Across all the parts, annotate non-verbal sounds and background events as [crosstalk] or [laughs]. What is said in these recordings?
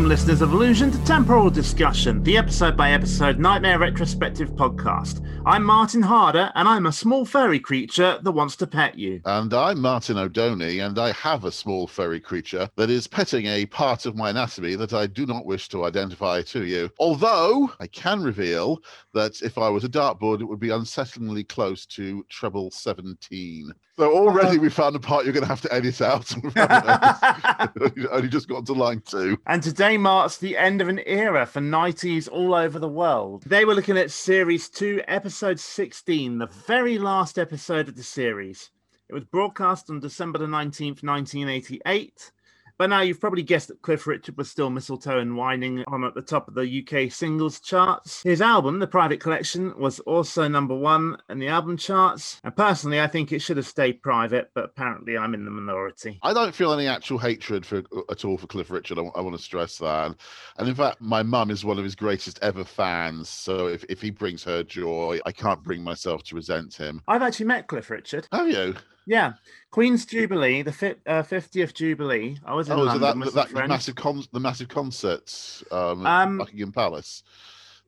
Welcome, listeners of Illusion, to Temporal Discussion, the episode by episode Knightmare Retrospective podcast. I'm Martin Harder, and I'm a small furry creature that wants to pet you. And I'm Martin O'Doney, and I have a small furry creature that is petting a part of my anatomy that I do not wish to identify to you. Although I can reveal that if I was a dartboard, it would be unsettlingly close to treble 17. So already uh-huh. we found a part you're going to have to edit out. [laughs] [laughs] Only just got to line two. And today marks the end of an era for 90s all over the world. Today we're looking at Series 2, Episode 16, the very last episode of the series. It was broadcast on December the 19th, 1988. But now you've probably guessed that Cliff Richard was still mistletoe and whining on at the top of the UK singles charts. His album, The Private Collection, was also number one in the album charts. And personally, I think it should have stayed private, but apparently I'm in the minority. I don't feel any actual hatred for at all for Cliff Richard. I, I want to stress that. And, and in fact, my mum is one of his greatest ever fans. So if, if he brings her joy, I can't bring myself to resent him. I've actually met Cliff Richard. Have you? Yeah, Queen's Jubilee, the uh, 50th Jubilee. I was in Oh, London so that, with that, that massive con- the massive concerts um, Um, Buckingham Palace.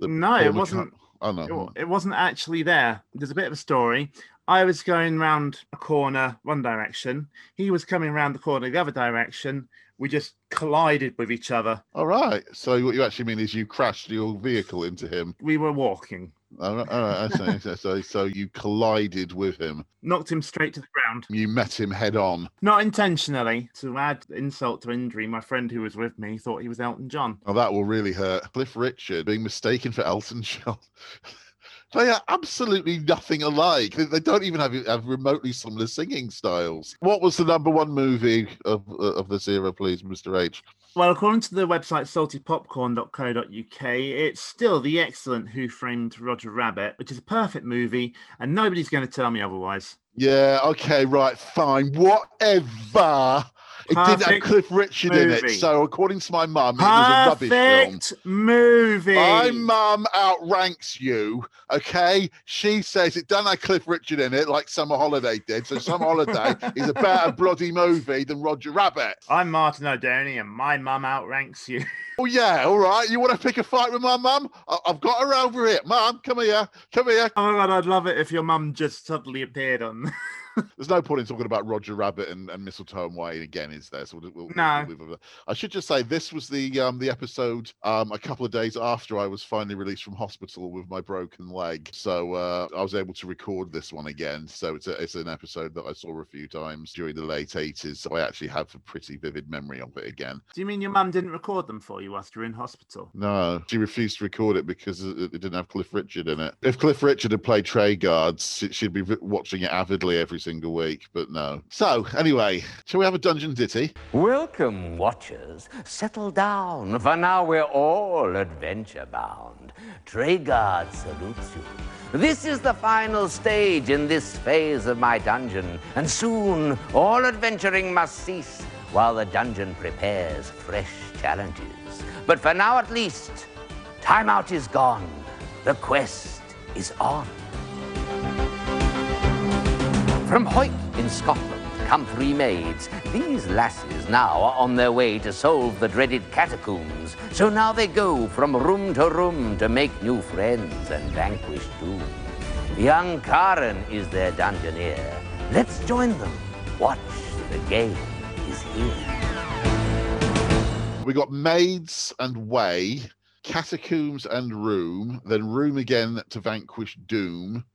no, it wasn't. It wasn't actually there. There's a bit of a story. I was going round a corner one direction. He was coming round the corner the other direction. We just collided with each other. All right. So what you actually mean is you crashed your vehicle into him. We were walking, All right. All right I see. so, so you collided with him. knocked him straight to the ground. You met him head on. Not intentionally. To add insult to injury, my friend who was with me thought he was Elton John. Oh, that will really hurt. Cliff Richard being mistaken for Elton John. [laughs] They are absolutely nothing alike. They, they don't even have, have remotely similar singing styles. What was the number one movie of of this era, please, Mr. H? Well, according to the website saltypopcorn.co.uk, it's still the excellent Who Framed Roger Rabbit, which is a perfect movie, and nobody's going to tell me otherwise. Yeah, okay, right, fine, whatever. It didn't have Cliff Richard in it, so according to my mum, it was a rubbish film. Movie. My mum outranks you, okay? She says it doesn't have Cliff Richard in it like Summer Holiday did. So Summer Holiday [laughs] is a better bloody movie than Roger Rabbit. I'm Martin O'Doney, and my mum outranks you. [laughs] Oh yeah, all right. You want to pick a fight with my mum? I- I've got her over here. Mum, come here, come here. Oh my god, I'd love it if your mum just suddenly appeared on. There's no point in talking about Roger Rabbit and, and Mistletoe and Wine again, is there? So we'll, we'll, No. we'll. I should just say this was the um, the episode um, a couple of days after I was finally released from hospital with my broken leg. So uh, I was able to record this one again. So it's a, it's an episode that I saw a few times during the late 80s. So I actually have a pretty vivid memory of it again. Do you mean your mum didn't record them for you whilst you were in hospital? No, she refused to record it because it didn't have Cliff Richard in it. If Cliff Richard had played Trey Guards, she- she'd be watching it avidly every single week, but no. So, anyway, shall we have a dungeon ditty? Welcome, watchers. Settle down, for now we're all adventure bound. Treguard salutes you. This is the final stage in this phase of my dungeon, and soon all adventuring must cease while the dungeon prepares fresh challenges. But for now at least, timeout is gone. The quest is on. From Hoyt in Scotland come three maids. These lasses now are on their way to solve the dreaded catacombs. So now they go from room to room to make new friends and vanquish doom. Young Karen is their dungeoneer. Let's join them. Watch the game is here. We got Maids and Way, Catacombs and Room, then Room again to vanquish Doom,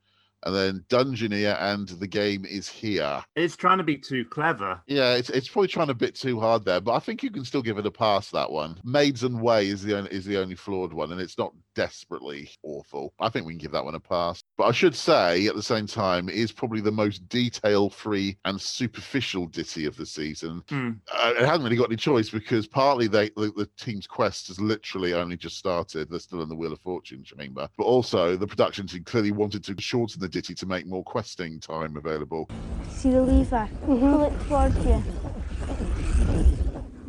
and then Dungeoneer and the game is here. It's trying to be too clever. Yeah, it's, it's probably trying a bit too hard there, but I think you can still give it a pass. That one, Maids and Way, is the only, is the only flawed one, and it's not desperately awful. I think we can give that one a pass. But I should say, at the same time, it is probably the most detail-free and superficial ditty of the season. Hmm. Uh, it hasn't really got any choice because partly they the, the team's quest has literally only just started. They're still in the Wheel of Fortune chamber, but also the production team clearly wanted to shorten the ditty to make more questing time available. See the lever? Pull it towards you.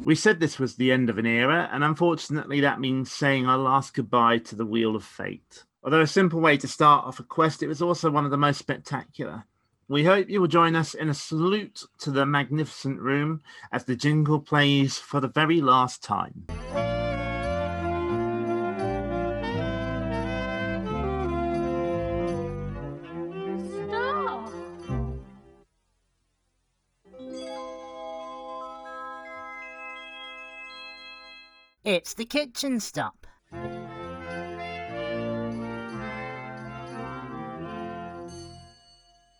We said this was the end of an era, and unfortunately, that means saying our last goodbye to the Wheel of Fate. Although a simple way to start off a quest, it was also one of the most spectacular. We hope you will join us in a salute to the magnificent room as the jingle plays for the very last time. It's the kitchen stop.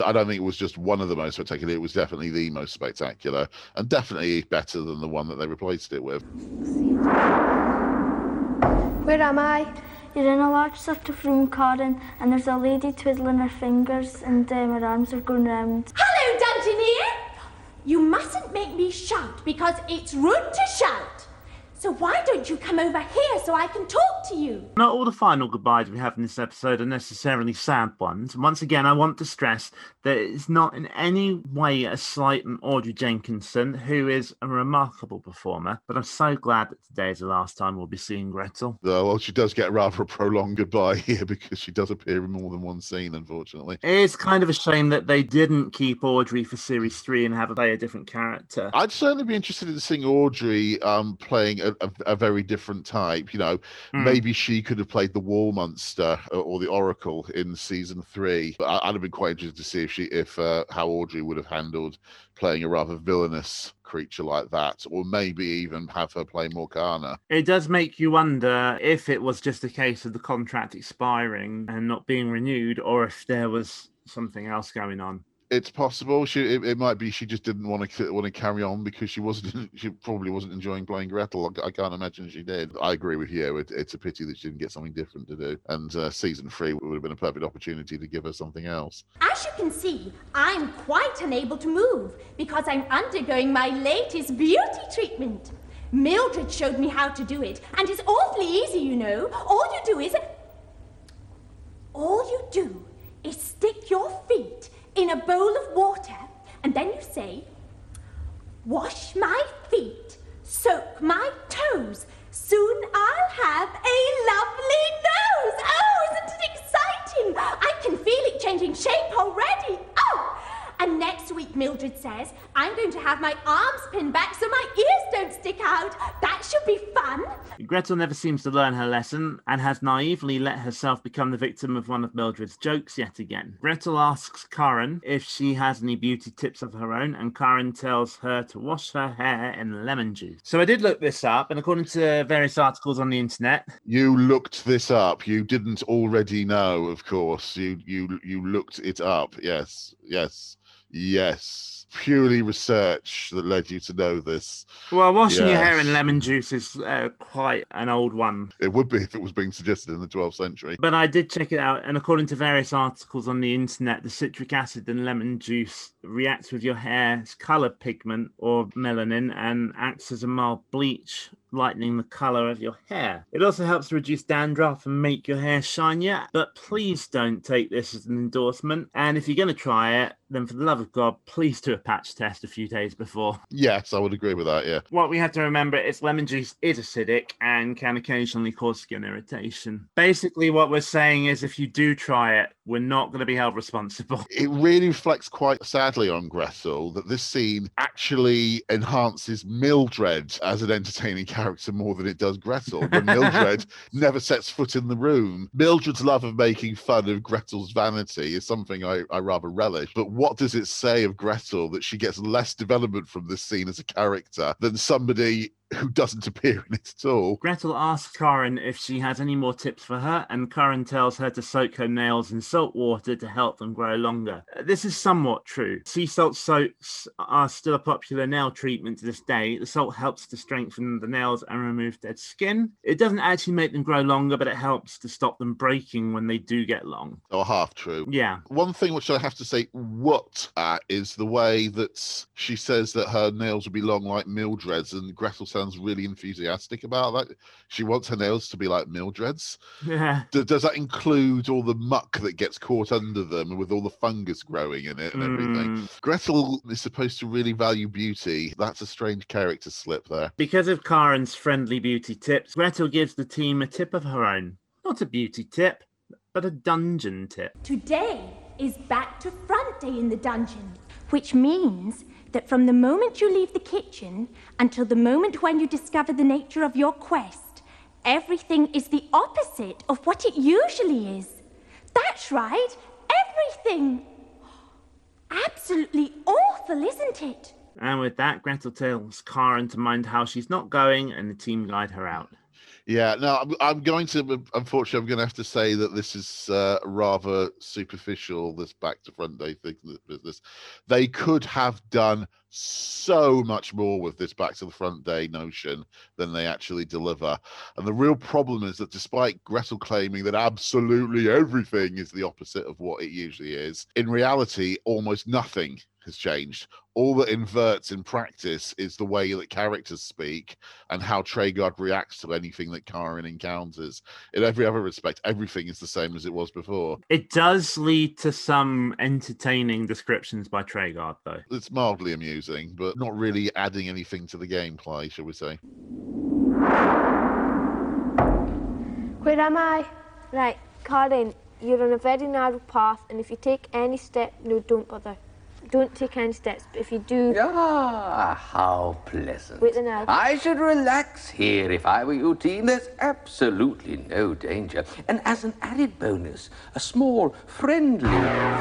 I don't think it was just one of the most spectacular. It was definitely the most spectacular, and definitely better than the one that they replaced it with. Where am I? You're in a large sort of room, Karen, and there's a lady twiddling her fingers, and um, her arms are going round. Hello, Dungeoneer! You mustn't make me shout because it's rude to shout. So why don't you come over here so I can talk to you? Not all the final goodbyes we have in this episode are necessarily sad ones. Once again, I want to stress that it's not in any way a slight on Audrey Jenkinson, who is a remarkable performer. But I'm so glad that today is the last time we'll be seeing Gretel. Uh, well, she does get rather a prolonged goodbye [laughs] here because she does appear in more than one scene, unfortunately. It is kind of a shame that they didn't keep Audrey for series three and have her play a different character. I'd certainly be interested in seeing Audrey um, playing a, a, a very different type. You know, Hmm. maybe she could have played the Wall Monster or, or the Oracle in season three. But I, I'd have been quite interested to see if she, if uh, how Audrey would have handled playing a rather villainous creature like that, or maybe even have her play Morgana. It does make you wonder if it was just a case of the contract expiring and not being renewed, or if there was something else going on. It's possible. She it, it might be she just didn't want to want to carry on because she wasn't [laughs] she probably wasn't enjoying playing Gretel. I, I can't imagine she did. I agree with you. It, it's a pity that she didn't get something different to do. And uh, season three would have been a perfect opportunity to give her something else. As you can see, I'm quite unable to move because I'm undergoing my latest beauty treatment. Mildred showed me how to do it, and it's awfully easy, you know. All you do is. All you do is stick your feet in a bowl of water, and then you say, Wash my feet, soak my toes. Soon I'll have a lovely nose. Oh, isn't it exciting? I can feel it changing shape already. Oh! And next week, Mildred says, I'm going to have my arms pinned back so my ears don't stick out. That should be fun. Gretel never seems to learn her lesson and has naively let herself become the victim of one of Mildred's jokes yet again. Gretel asks Karen if she has any beauty tips of her own, and Karen tells her to wash her hair in lemon juice. So I did look this up, and according to various articles on the internet, You looked this up. You didn't already know, of course. You you you looked it up. Yes, yes, yes. Purely research that led you to know this. well, washing your hair in lemon juice is uh, quite an old one. It would be if it was being suggested in the 12th century. But I did check it out, and according to various articles on the internet, the citric acid in lemon juice reacts with your hair's color pigment or melanin and acts as a mild bleach, lightening the color of your hair. It also helps reduce dandruff and make your hair shinier, but please don't take this as an endorsement. And if you're going to try it, then for the love of God, please do a patch test a few days before. Yes, I would agree with that. Yeah. What we have to remember is lemon juice is acidic and can occasionally cause skin irritation. Basically, what we're saying is if you do try it, we're not going to be held responsible. [laughs] It really reflects quite sadly on Gretel that this scene actually enhances Mildred as an entertaining character more than it does Gretel. But Mildred [laughs] never sets foot in the room. Mildred's love of making fun of Gretel's vanity is something I, I rather relish. But what does it say of Gretel that she gets less development from this scene as a character than somebody who doesn't appear in it at all? Gretel asks Karen if she has any more tips for her, and Karen tells her to soak her nails in salt water to help them grow longer. Uh, This is somewhat true. Sea salt soaks are still a popular nail treatment to this day. The salt helps to strengthen the nails and remove dead skin. It doesn't actually make them grow longer, but it helps to stop them breaking when they do get long. Or half true. Yeah. One thing which I have to say what at is the way that she says that her nails will be long like Mildred's, and Gretel sounds really enthusiastic about that. She wants her nails to be like Mildred's. Yeah. D- does that include all the muck that gets caught under them with all the fungus growing in it and everything? Mm. Gretel is supposed to really value beauty. That's a strange character slip there. Because of Karen's friendly beauty tips, Gretel gives the team a tip of her own. Not a beauty tip, but a dungeon tip. Today is back to front day in the dungeon, which means that from the moment you leave the kitchen until the moment when you discover the nature of your quest, everything is the opposite of what it usually is. That's right, everything. Absolutely awful, isn't it? And with that, Gretel tells Karen to mind how she's not going, and the team guide her out. Yeah, no, I'm, I'm going to. Unfortunately, I'm going to have to say that this is uh, rather superficial. This back to front day thing, this business. They could have done so much more with this back to the front day notion than they actually deliver. And the real problem is that despite Gretel claiming that absolutely everything is the opposite of what it usually is, in reality, almost nothing has changed. All that inverts in practice is the way that characters speak and how Treguard reacts to anything that Karen encounters. In every other respect, everything is the same as it was before. It does lead to some entertaining descriptions by Treguard, though. It's mildly amusing, but not really adding anything to the gameplay, shall we say. Where am I? Right, Karen, you're on a very narrow path, and if you take any step, no, don't bother don't take any steps, but if you do... Ah, how pleasant. Wait the now. I should relax here if I were you, team. There's absolutely no danger. And as an added bonus, a small, friendly,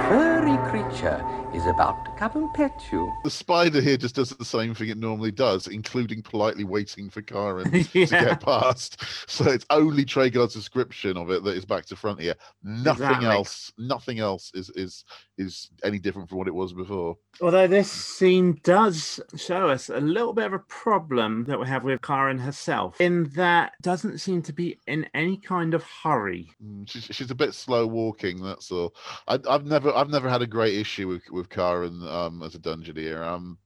furry creature is about to come and pet you. The spider here just does the same thing it normally does, including politely waiting for Karen yeah. [laughs] to get past. So it's only Treguard's description of it that is back to front here. Nothing exactly. else, nothing else is is is any different from what it was before. Although this scene does show us a little bit of a problem that we have with Karen herself, in that doesn't seem to be in any kind of hurry. Mm, she's, she's a bit slow walking. That's all. I, have never I've never had a great issue with with Karen um, as a dungeoneer. Um,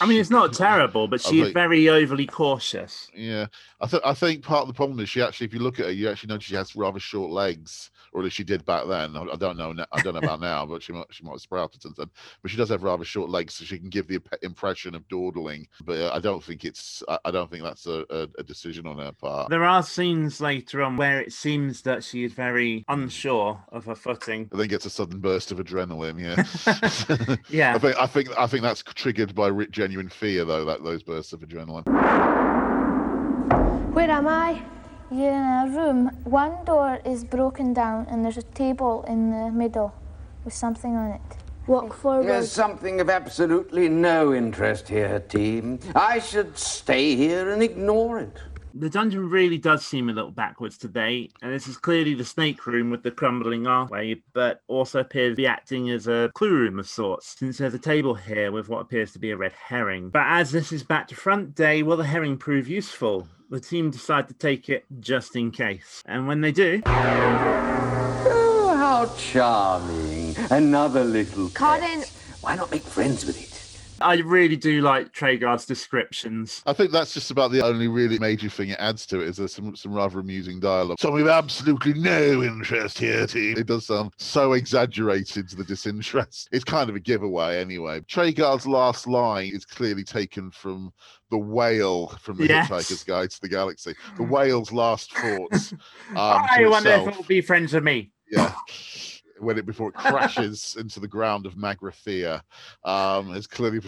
I mean, it's not terrible, but she's is very overly cautious. Yeah, I think I think part of the problem is she actually, if you look at her, you actually notice she has rather short legs, or at least she did back then. I don't know, I don't know about now, but she might she might have sprouted since then. But she does have rather short legs, so she can give the impression of dawdling. But uh, I don't think it's I, don't think that's a, a, a, decision on her part. There are scenes later on where it seems that she is very unsure of her footing, and then gets a sudden burst of adrenaline. Yeah, [laughs] [laughs] yeah. I think I think I think that's triggered by genuine fear, though. That those bursts of adrenaline. Where am I? You're in a room. One door is broken down and there's a table in the middle with something on it. Walk forward. There's something of absolutely no interest here, team. I should stay here and ignore it. The dungeon really does seem a little backwards today, and this is clearly the snake room with the crumbling archway, but also appears to be acting as a clue room of sorts, since there's a table here with what appears to be a red herring. But as this is back to front day, will the herring prove useful? The team decide to take it just in case. And when they do. Oh, how charming. Another little. Colin. Why not make friends with it? I really do like Treguard's descriptions. I think that's just about the only really major thing it adds to it is there's some, some rather amusing dialogue. So we've absolutely no interest here, team. It does sound so exaggerated to the disinterest. It's kind of a giveaway anyway. Treguard's last line is clearly taken from the whale from the yes. Hitchhiker's Guide to the Galaxy. The whale's last thoughts. [laughs] Um, I wonder if it will be friends with me. Yeah [laughs] when it before it crashes [laughs] into the ground of Magrathea. Um, it's clearly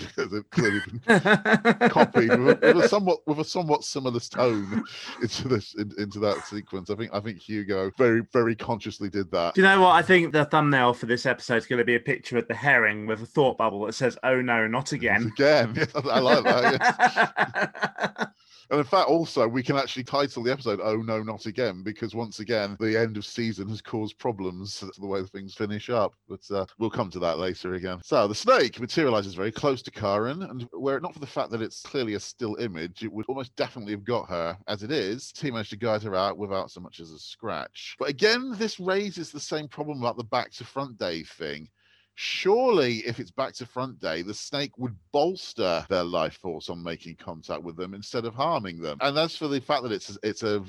clearly been [laughs] [laughs] copied with a, with a, somewhat with a somewhat similar tone into this in, into that sequence. I think I think Hugo very very consciously did that. Do you know what? I think the thumbnail for this episode is going to be a picture of the herring with a thought bubble that says "Oh no, not again." Again, I like that. And in fact, also, we can actually title the episode Oh No, Not Again, because once again, the end of season has caused problems [laughs] to the way things finish up. But uh, we'll come to that later again. So the snake materializes very close to Karen, and were it not for the fact that it's clearly a still image, it would almost definitely have got her. As it is, T managed to guide her out without so much as a scratch. But again, this raises the same problem about the back to front day thing surely if it's back to front day the snake would bolster their life force on making contact with them instead of harming them. And that's for the fact that it's it's a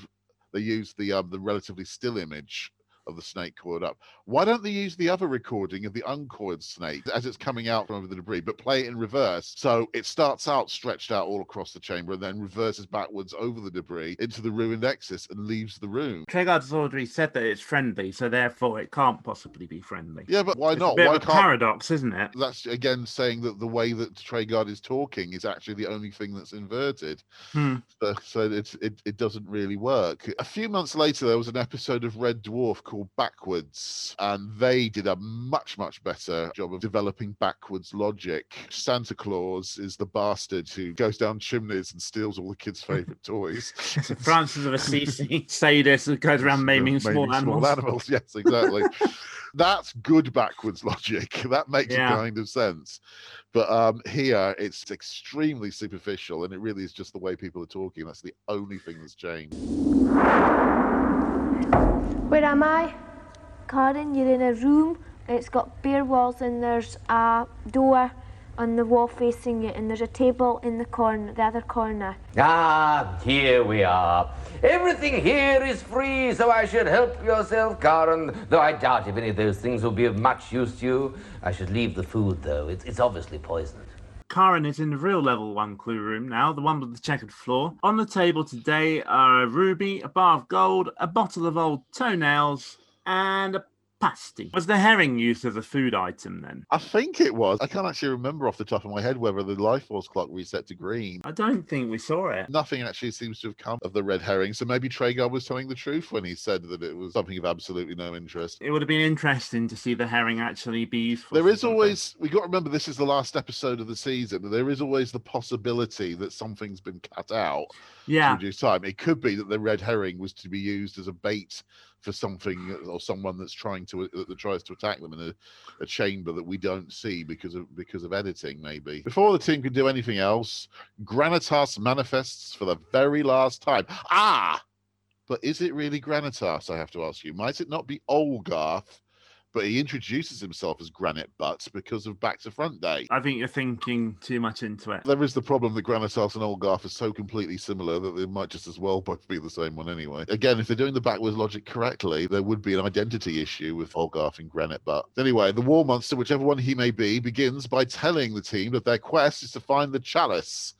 they use the um, the relatively still image of the snake coiled up. Why don't they use the other recording of the uncoiled snake as it's coming out from over the debris, but play it in reverse? So it starts out stretched out all across the chamber and then reverses backwards over the debris into the ruined exit and leaves the room. Treguard's already said that it's friendly, so therefore it can't possibly be friendly. Yeah, but why it's not? A bit why of a paradox, isn't it? That's again saying that the way that Treguard is talking is actually the only thing that's inverted. Hmm. So, so it, it, it doesn't really work. A few months later, there was an episode of Red Dwarf called called Backwards, and they did a much, much better job of developing backwards logic. Santa Claus is the bastard who goes down chimneys and steals all the kids' [laughs] favourite toys. Francis of Assisi [laughs] sadist who goes around maiming, small animals. Small animals, yes, exactly. [laughs] That's good backwards logic. That makes Yeah. kind of sense. But um, here it's extremely superficial and it really is just the way people are talking. That's the only thing that's changed. Where am I? Karen, you're in a room. It's got bare walls and there's a door on the wall facing you and there's a table in the corner, the other corner. Ah, here we are. Everything here is free, so I should help yourself, Karen. Though I doubt if any of those things will be of much use to you. I should leave the food, though. It's, it's obviously poisoned. Karen is in the real level one clue room now, the one with the checkered floor. On the table today are a ruby, a bar of gold, a bottle of old toenails, and a pasty. Was the herring used as a food item then? I think it was. I can't actually remember off the top of my head whether the life force clock reset to green. I don't think we saw it. Nothing actually seems to have come of the red herring. So maybe Treguard was telling the truth when he said that it was something of absolutely no interest. It would have been interesting to see the herring actually be useful. There for is something. always, we got to remember this is the last episode of the season. and There is always the possibility that something's been cut out to Yeah. reduce time. It could be that the red herring was to be used as a bait for something or someone that's trying to that tries to attack them in a, a chamber that we don't see because of because of editing maybe. Before the team can do anything else granitas manifests for the very last time. Ah! But is it really granitas i have to ask you? Might it not be olgarth but he introduces himself as Granite Butts because of Back to Front Day. I think you're thinking too much into it. There is the problem that Granitas and Old Olgarth are so completely similar that they might just as well both be the same one anyway. Again, if they're doing the backwards logic correctly, there would be an identity issue with Old Olgarth and Granite Butt. Anyway, the Wall Monster, whichever one he may be, begins by telling the team that their quest is to find the chalice.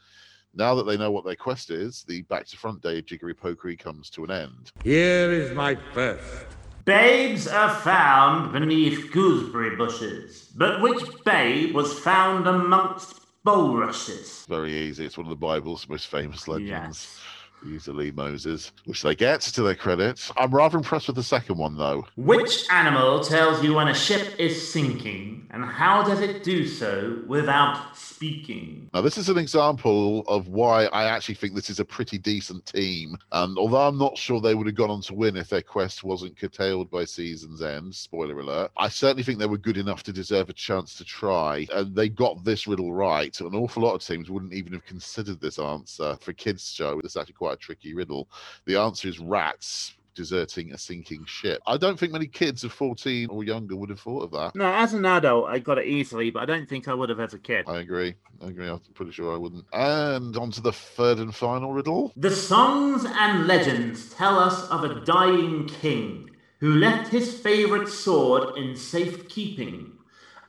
Now that they know what their quest is, the Back to Front Day jiggery pokery comes to an end. Here is my first. Babes are found beneath gooseberry bushes, but which babe was found amongst bulrushes? Very easy. It's one of the Bible's most famous legends. Yes. Usually Moses, which they get to their credit. I'm rather impressed with the second one though. Which animal tells you when a ship is sinking, and how does it do so without speaking? Now, this is an example of why I actually think this is a pretty decent team. And although I'm not sure they would have gone on to win if their quest wasn't curtailed by season's end, spoiler alert, I certainly think they were good enough to deserve a chance to try. And they got this riddle right. An awful lot of teams wouldn't even have considered this answer for a kids' show. It's actually quite a tricky riddle. The answer is rats deserting a sinking ship. I don't think many kids of 14 or younger would have thought of that. No, as an adult, I got it easily, but I don't think I would have as a kid. I agree. I agree. I'm pretty sure I wouldn't. And on to the third and final riddle. The songs and legends tell us of a dying king who left his favourite sword in safekeeping.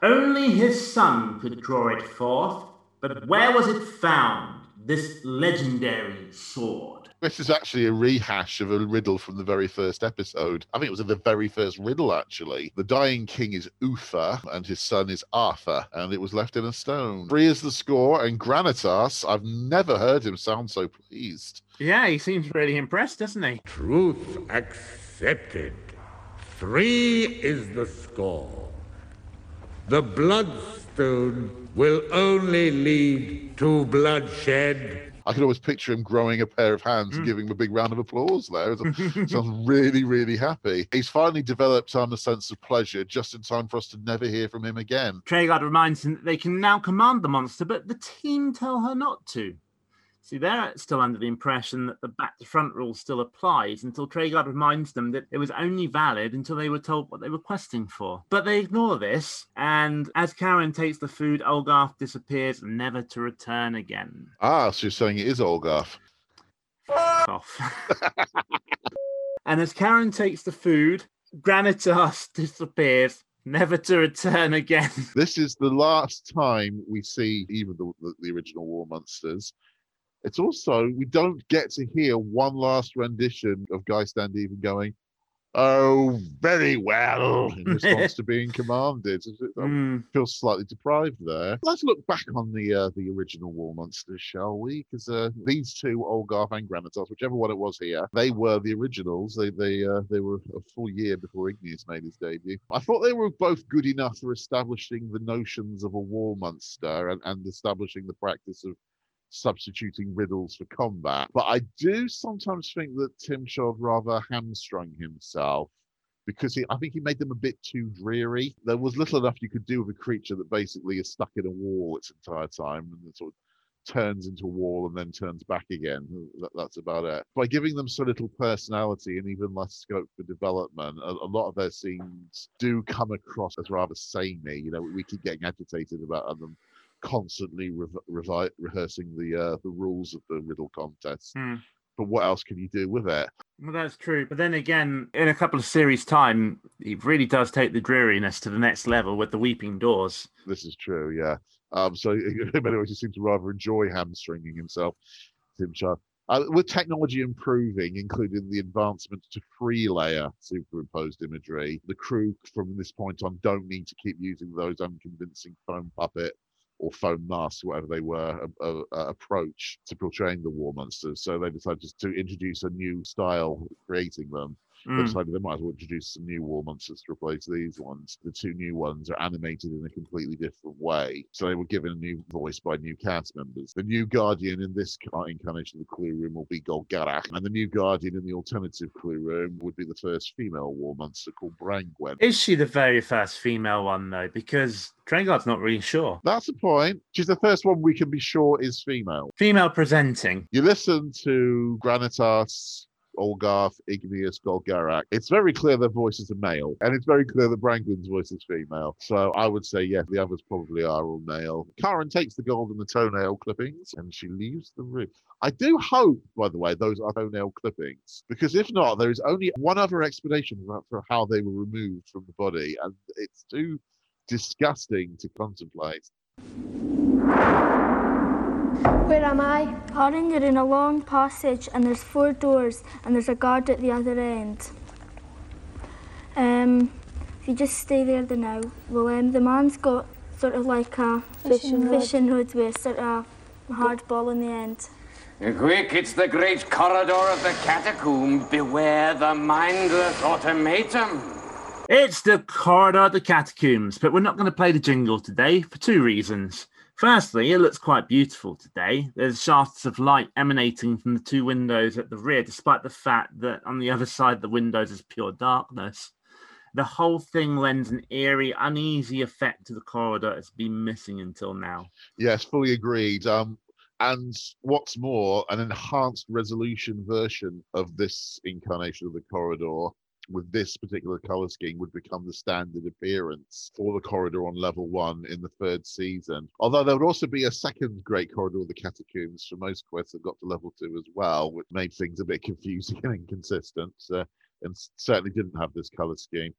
Only his son could draw it forth, but where was it found, this legendary sword? This is actually a rehash of a riddle from the very first episode. I think it was the very first riddle, actually. The dying king is Uther, and his son is Arthur, and it was left in a stone. Three is the score, and Granitas, I've never heard him sound so pleased. Yeah, he seems really impressed, doesn't he? Truth accepted. Three is the score. The bloodstone will only lead to bloodshed. I could always picture him growing a pair of hands and giving him a big round of applause there. [laughs] Sounds really, really happy. He's finally developed um, a sense of pleasure just in time for us to never hear from him again. Treguard reminds him that they can now command the monster, but the team tell her not to. See, they're still under the impression that the back to front rule still applies until Treguard reminds them that it was only valid until they were told what they were questing for. But they ignore this, and as Karen takes the food, Olgarth disappears, never to return again. Ah, so you're saying it is Olgarth. Off. [laughs] and as Karen takes the food, Granitas [laughs] disappears, never to return again. This is the last time we see even the, the, the original Wall Monsters. It's also, we don't get to hear one last rendition of Guy Standeven going, Oh, very well, in response to being commanded. It Mm. feels slightly deprived there. Let's look back on the uh, the original Wall Monsters, shall we? Because uh, these two, Olgarth and Granitas, whichever one it was here, they were the originals. They they uh, they were a full year before Igneous made his debut. I thought they were both good enough for establishing the notions of a Wall Monster and, and establishing the practice of substituting riddles for combat. But I do sometimes think that Tim Shod rather hamstrung himself because he, I think he made them a bit too dreary. There was little enough you could do with a creature that basically is stuck in a wall its entire time and sort of turns into a wall and then turns back again. That, that's about it. By giving them so little personality and even less scope for development, a, a lot of their scenes do come across as rather samey. You know, we keep getting agitated about them constantly rev- revi- rehearsing the uh, the rules of the riddle contest. Hmm. But what else can you do with it? Well, that's true. But then again, in a couple of series' time, he really does take the dreariness to the next level with the Weeping Doors. This is true, yeah. Um, so [laughs] in many ways, he seems to rather enjoy hamstringing himself, Tim Sharp. Uh, with technology improving, including the advancement to free layer superimposed imagery, the crew from this point on don't need to keep using those unconvincing foam puppet or foam masks, whatever they were, uh, uh, approach to portraying the wall monsters. So they decided just to introduce a new style creating them. They Mm. decided they might as well introduce some new wall monsters to replace these ones. The two new ones are animated in a completely different way. So they were given a new voice by new cast members. The new Guardian in this incarnation of the Clue Room will be Golgarach, and the new Guardian in the alternative Clue Room would be the first female wall monster called Brangwen. Is she the very first female one, though? Because Treguard's not really sure. That's the point. She's the first one we can be sure is female. Female presenting. You listen to Granitas, Olgarth, Igneous, Golgarach. It's very clear their voices are male, and it's very clear that Brangwen's voice is female. So I would say, yeah, the others probably are all male. Karen takes the gold and the toenail clippings, and she leaves the room. I do hope, by the way, those are toenail clippings, because if not, there is only one other explanation for- for how they were removed from the body, and it's too disgusting to contemplate. Where am I? Karen, you're in a long passage and there's four doors and there's a guard at the other end. Um, if you just stay there the now. Well, um, the man's got sort of like a Fishing rod. fishing hood with sort of hard ball in the end. Quick, it's the great corridor of the catacomb. Beware the mindless automaton. It's the corridor of the catacombs, but we're not going to play the jingle today for two reasons. Firstly, it looks quite beautiful today. There's shafts of light emanating from the two windows at the rear, despite the fact that on the other side the windows is pure darkness. The whole thing lends an eerie, uneasy effect to the corridor that's been missing until now. Yes, fully agreed. Um, and what's more, an enhanced resolution version of this incarnation of the corridor with this particular color scheme would become the standard appearance for the corridor on level one in the third season. Although there would also be a second great corridor of the catacombs for most quests that got to level two as well, which made things a bit [laughs] confusing and inconsistent, uh, and certainly didn't have this color scheme.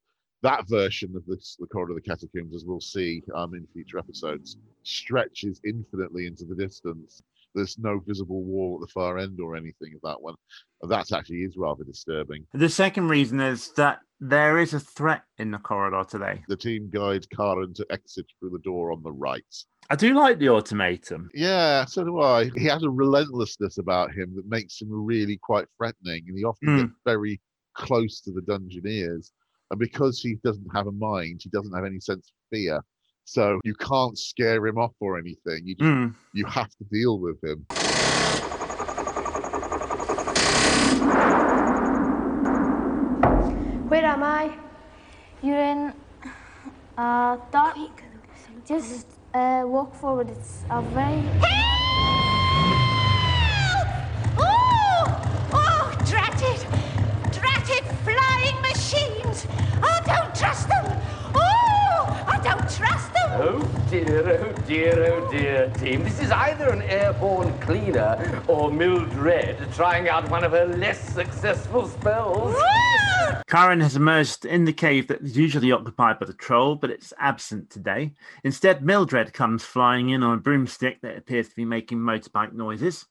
That version of this, the corridor of the catacombs, as we'll see um, in future episodes, stretches infinitely into the distance. There's no visible wall at the far end or anything of that one. That actually is rather disturbing. The second reason is that there is a threat in the corridor today. The team guides Karen to exit through the door on the right. I do like the automaton. Yeah, so do I. He has a relentlessness about him that makes him really quite threatening, and he often Hmm. gets very close to the dungeoneers. And because he doesn't have a mind, he doesn't have any sense of fear. So you can't scare him off or anything. You just, Mm. you have to deal with him. Where am I? You're in a dark. Just uh, walk forward. It's a very. Oh! Oh dear, oh dear, oh dear, team. This is either an airborne cleaner or Mildred trying out one of her less successful spells. Karen has emerged in the cave that is usually occupied by the troll, but it's absent today. Instead, Mildred comes flying in on a broomstick that appears to be making motorbike noises.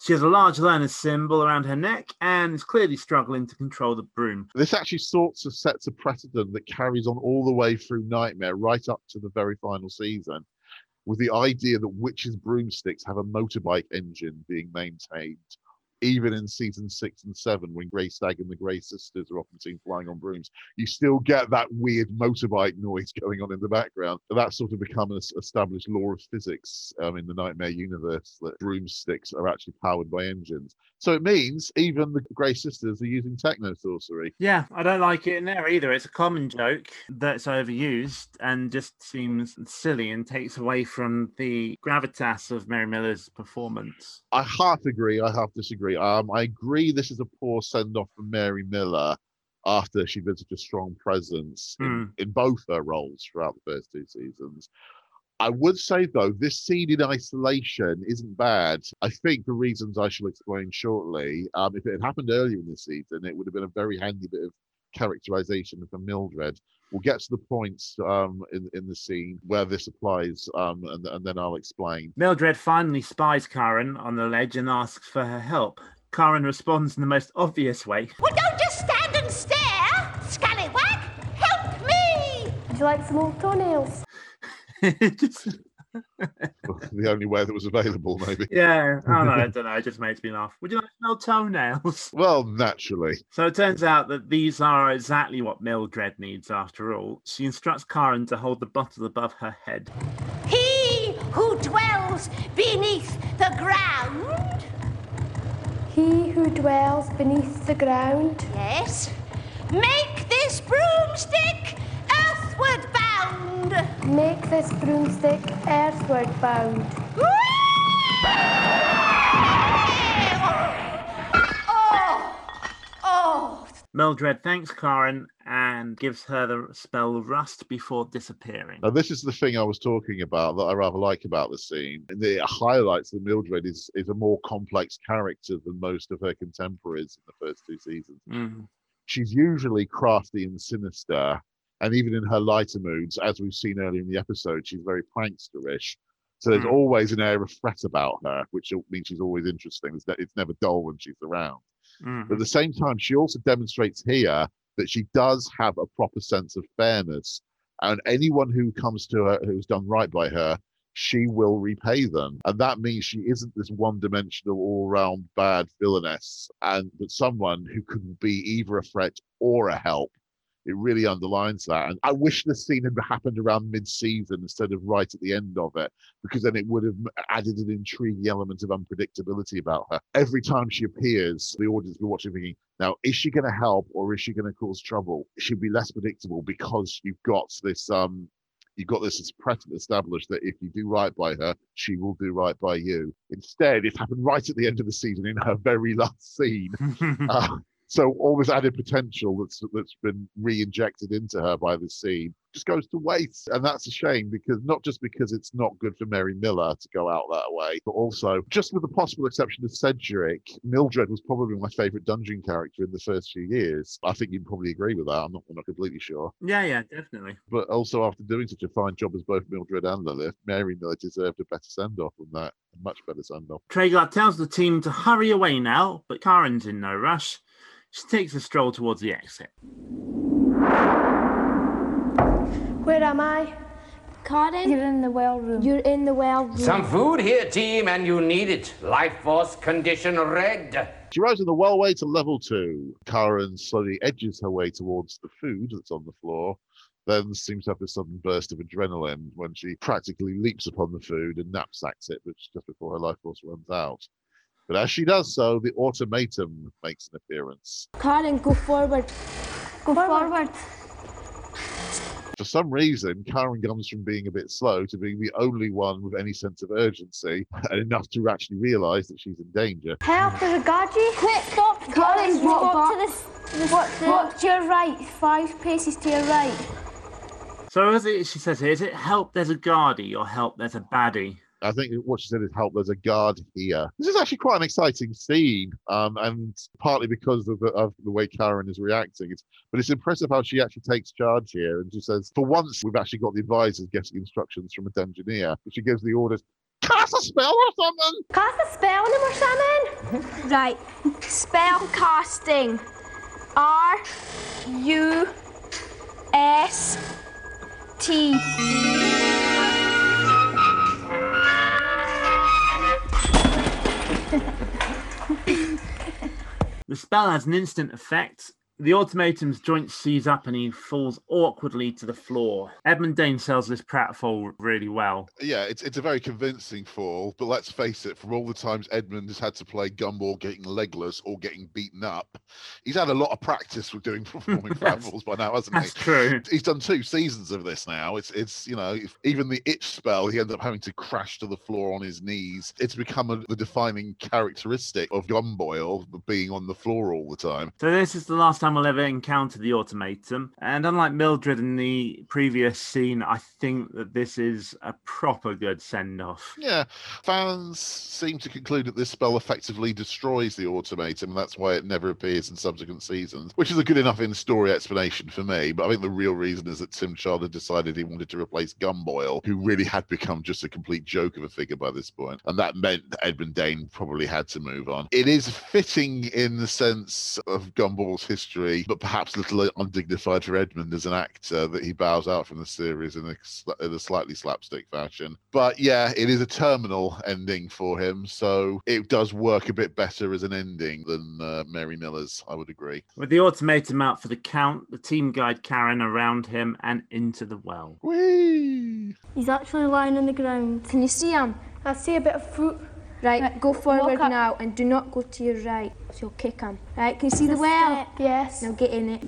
She has a large learner's symbol around her neck and is clearly struggling to control the broom. This actually sorts of sets a precedent that carries on all the way through Knightmare, right up to the very final season, with the idea that witches' broomsticks have a motorbike engine being maintained even in season six and seven, when Greystagg and the Grey Sisters are often seen flying on brooms, you still get that weird motorbike noise [laughs] going on in the background. That's sort of become an established law of physics um, in the Knightmare universe that broomsticks are actually powered by engines. So it means even the Grey Sisters are using techno sorcery. Yeah, I don't like it in there either. It's a common joke that's overused and just seems silly and takes away from the gravitas of Mary Miller's performance. I half agree, I half disagree. Um, I agree this is a poor send off for Mary Miller after she been such a strong presence in, Mm. in both her roles throughout the first two seasons. I would say though, this scene in isolation isn't bad. I think for reasons I shall explain shortly. Um, if it had happened earlier in the season, it would have been a very handy bit of characterization for Mildred. We'll get to the points um, in in the scene where this applies, um, and, and then I'll explain. Mildred finally spies Karen on the ledge and asks for her help. Karen responds in the most obvious way. Well, don't just stand and stare, scallywag. Help me! Would you like some old toenails? Just- [laughs] the only way that was available, maybe. yeah, oh, I [laughs] don't know, I don't know. It just makes me laugh. Would you like no toenails? [laughs] Well, naturally. So it turns out that these are exactly what Mildred needs after all. She instructs Karen to hold the bottle above her head. He who dwells beneath the ground. He who dwells beneath the ground, Yes. Make this broomstick earthward bound. Make this broomstick earthward bound. Oh, oh, Mildred thanks Karen and gives her the spell Rust before disappearing. Now, this is the thing I was talking about that I rather like about the scene. And It highlights that Mildred is, is a more complex character than most of her contemporaries in the first two seasons. Mhm. She's usually crafty and sinister, and even in her lighter moods, as we've seen earlier in the episode, she's very pranksterish. So there's Mm. always an air of threat about her, which means she's always interesting. It's, it's never dull when she's around. Mhm. But at the same time, she also demonstrates here that she does have a proper sense of fairness. And anyone who comes to her who's done right by her, she will repay them. And that means she isn't this one dimensional, all round bad villainess, and but someone who can be either a threat or a help. It really underlines that. And I wish the scene had happened around mid season instead of right at the end of it, because then it would have added an intriguing element of unpredictability about her. Every time she appears, the audience will be watching thinking, now, is she going to help or is she going to cause trouble? She'll be less predictable because you've got this um you've got this precedent established that if you do right by her, she will do right by you. Instead, it happened right at the end of the season in her very last scene. [laughs] Uh, so all this added potential that's that's been re-injected into her by this scene just goes to waste, and that's a shame because not just because it's not good for Mary Miller to go out that way, but also just with the possible exception of Cedric, Mildred was probably my favourite dungeon character in the first few years. I think you'd probably agree with that. I'm not, I'm not completely sure, yeah, yeah, definitely. but also after doing such a fine job as both Mildred and Lilith, Mary Miller deserved a better send off than that, a much better send off. Treguard tells the team to hurry away now, but Karen's in no rush. She takes a stroll towards the exit. Where am I? Karen, you're in the well room. You're in the well room. Some food here, team, and you need it. Life force condition red. She rides on the well way to level two. Karen slowly edges her way towards the food that's on the floor, then seems to have a sudden burst of adrenaline when she practically leaps upon the food and knapsacks it, which just before her life force runs out. But as she does so, the automaton makes an appearance. Karen, go forward. Go forward. For some reason, Karen comes from being a bit slow to being the only one with any sense of urgency and enough to actually realise that she's in danger. Help, there's a guardy. Quick, stop. Karen, walk walk to this. this Walk, the- walk to your right, five paces to your right. So as it, she says here, is it help there's a guardie or help there's a baddie? I think what she said is help. There's a guard here. This is actually quite an exciting scene, um, and partly because of the, of the way Karen is reacting. It's, but it's impressive how she actually takes charge here, and she says, "For once, we've actually got the advisors getting instructions from a dungeoneer." She gives the orders. cast a spell or something. Cast a spell on him or something? [laughs] right. Spell casting. R U S T. The spell has an instant effect. The automaton's joint seize up and he falls awkwardly to the floor. Edmund Dante sells this pratfall really well. Yeah, it's it's a very convincing fall, but let's face it, from all the times Edmund has had to play Gumboil getting legless or getting beaten up, he's had a lot of practice with doing [laughs] performing pratfalls by now, hasn't he? That's true. He's done two seasons of this now. It's it's you know if- even the itch spell he ends up having to crash to the floor on his knees. It's become a, the defining characteristic of Gumboil being on the floor all the time. So this is the last time we'll ever encounter the automaton. And unlike Mildred in the previous scene, I think that this is a proper good send off. Yeah, fans seem to conclude that this spell effectively destroys the automaton, and that's why it never appears in subsequent seasons, which is a good enough in story explanation for me. But I think the real reason is that Tim had decided he wanted to replace Gumboil, who really had become just a complete joke of a figure by this point, and that meant Edmund Dante probably had to move on. It is fitting in the sense of Gumboil's history, but perhaps a little undignified for Edmund as an actor that he bows out from the series in a, in a slightly slapstick fashion. But yeah, it is a terminal ending for him, so it does work a bit better as an ending than uh, Mary Miller's, I would agree. With the automaton out for the count, the team guide Karen around him and into the well. Whee! He's actually lying on the ground. Can you see him? I see a bit of fruit. Right, Right, go forward now and do not go to your right. So you'll kick him. Right, can you see the well? Yes. Now get in it.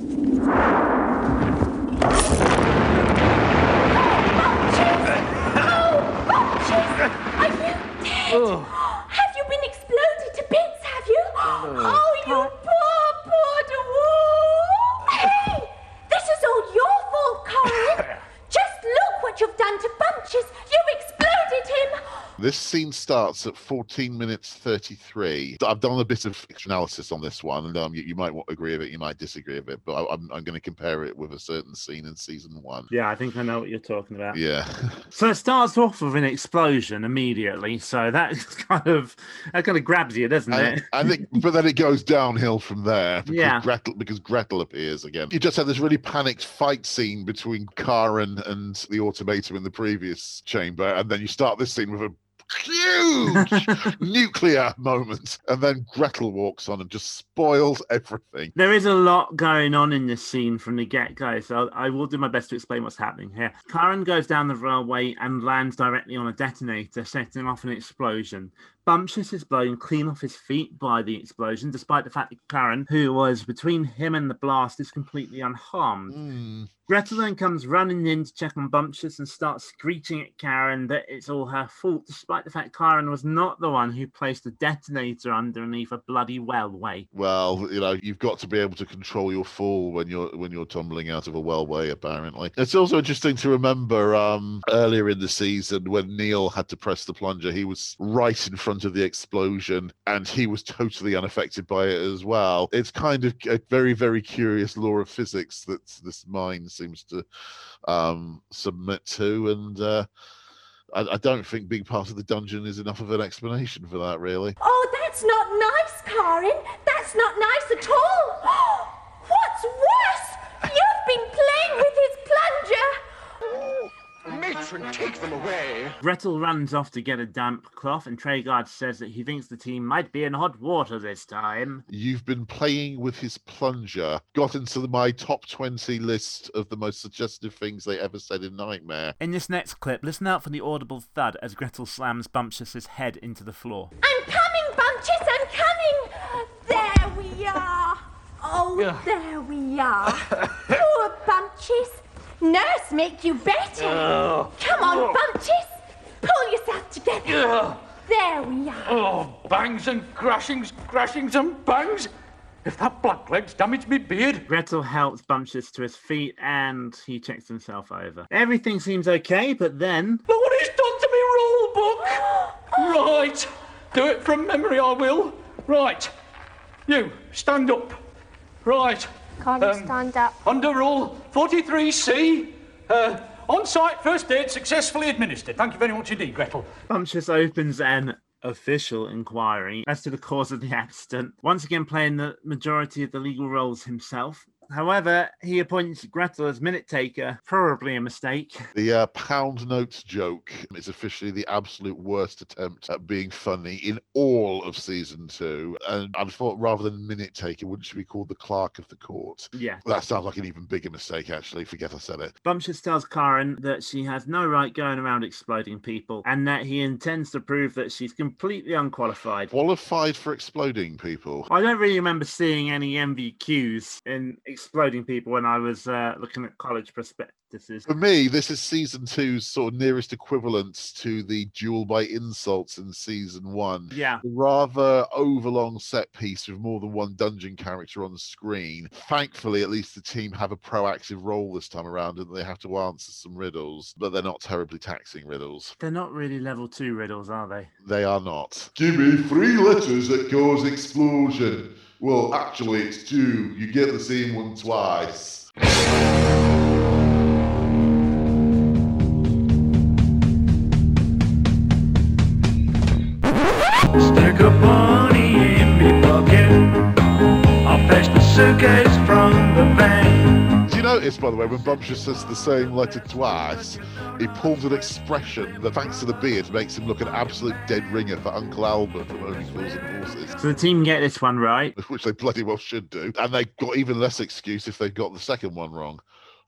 Oh, oh, oh, Are you dead? Have you been exploded to bits, have you? Oh, you poor, poor dwarf! Hey! This is all your fault, Corin! [laughs] Just look what you've done to Bunches! You've exploded him! This scene starts at 14 minutes 33. I've done a bit of extra analysis on this one, and um, you, you might agree with it, you might disagree with it, but I, I'm, I'm going to compare it with a certain scene in season one. Yeah, I think I know what you're talking about. Yeah. [laughs] So it starts off with an explosion immediately. So that [laughs] kind of that kind of grabs you, doesn't And, it? I think, but then it goes downhill from there because Yeah. Gretel because Gretel appears again. You just had this really panicked fight scene between Karen and the automaton in the previous chamber, and then you start this scene with a huge nuclear moment, and then Gretel walks on and just spoils everything. There is a lot going on in this scene from the get go, so I will do my best to explain what's happening here. Karen goes down the railway and lands directly on a detonator, setting off an explosion. Bumptious is blown clean off his feet by the explosion, despite the fact that Karen, who was between him and the blast, is completely unharmed. Hmm. Gretel then comes running in to check on Bumptious and starts screeching at Karen that it's all her fault, despite the fact Karen was not the one who placed the detonator underneath a bloody wellway. Well, you know, you've got to be able to control your fall when you're when you're tumbling out of a wellway. Apparently, it's also interesting to remember um, earlier in the season when Neil had to press the plunger, he was right in front of the explosion, and he was totally unaffected by it as well. It's kind of a very very curious law of physics that this mine seems to um, submit to, and. Uh, I, I don't think being part of the dungeon is enough of an explanation for that, really. Oh, that's not nice, Karin. That's not nice at all. [gasps] What's worse? You've been playing with his plunger. Matron, take them away. Gretel runs off to get a damp cloth, and Treguard says that he thinks the team might be in hot water this time. You've been playing with his plunger, got into the- my top 20 list of the most suggestive things they ever said in Knightmare. In this next clip, listen out for the audible thud as Gretel slams Bumptious's head into the floor. I'm coming, Bunches, I'm coming. There we are. Oh, there we are. [laughs] Poor Bunches. Nurse make you better. Oh. Come on, oh. Bunches. Pull yourself together. Oh. There we are. Oh, bangs and crashings, crashings and bangs. If that blackleg's damaged me beard. Gretel helps Bumptious to his feet and he checks himself over. Everything seems okay, but then Look what he's done to me rule book. Right. Do it from memory, I will. Right. You, stand up. Right. Can't Um, stand up. Under rule 43C, uh, on site first aid successfully administered. Thank you very much indeed, Gretel. Bumptious opens an official inquiry as to the cause of the accident, once again playing the majority of the legal roles himself. However, he appoints Gretel as minute taker, probably a mistake. The uh, pound notes joke is officially the absolute worst attempt at being funny in all of season two. And I thought rather than minute taker, wouldn't she be called the clerk of the court? Yeah. That sounds like an even bigger mistake, actually. Forget I said it. Bumptious tells Karen that she has no right going around exploding people and that he intends to prove that she's completely unqualified. Qualified for exploding people. I don't really remember seeing any NVQs in exploding people when I was uh, looking at college prospectuses. For me, this is season two's sort of nearest equivalent to the duel by insults in season one. Yeah. A rather overlong set piece with more than one dungeon character on the screen. Thankfully, at least the team have a proactive role this time around and they have to answer some riddles, but they're not terribly taxing riddles. They're not really level two riddles, are they? They are not. Give me three letters that cause explosion. Well, actually, it's two. You get the same one twice. Stick a bunny in me pocket. I'll fetch the suitcase by the way, when Bumptious says the same letter twice, he pulls an expression that, thanks to the beard, makes him look an absolute dead ringer for Uncle Albert from Only Fools and Horses. So the team get this one right. [laughs] Which they bloody well should do. And they got even less excuse if they got the second one wrong.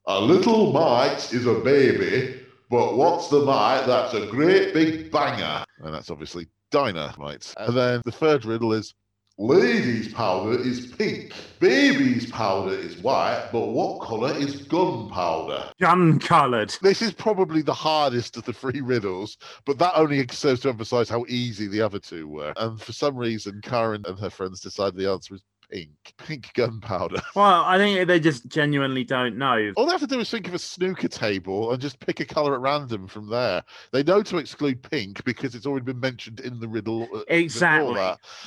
A little mite is a baby, but what's the mite that's a great big banger? And that's obviously dynamite. And then the third riddle is Ladies' powder is pink, baby's powder is white, but what colour is gunpowder? Gun coloured. this is probably the hardest of the three riddles, but that only serves to emphasize how easy the other two were. And for some reason, Karen and her friends decided the answer is pink. Pink [laughs] gunpowder. [laughs] Well, I think they just genuinely don't know. All they have to do is think of a snooker table and just pick a colour at random from there. They know to exclude pink because it's already been mentioned in the riddle. uh, Exactly.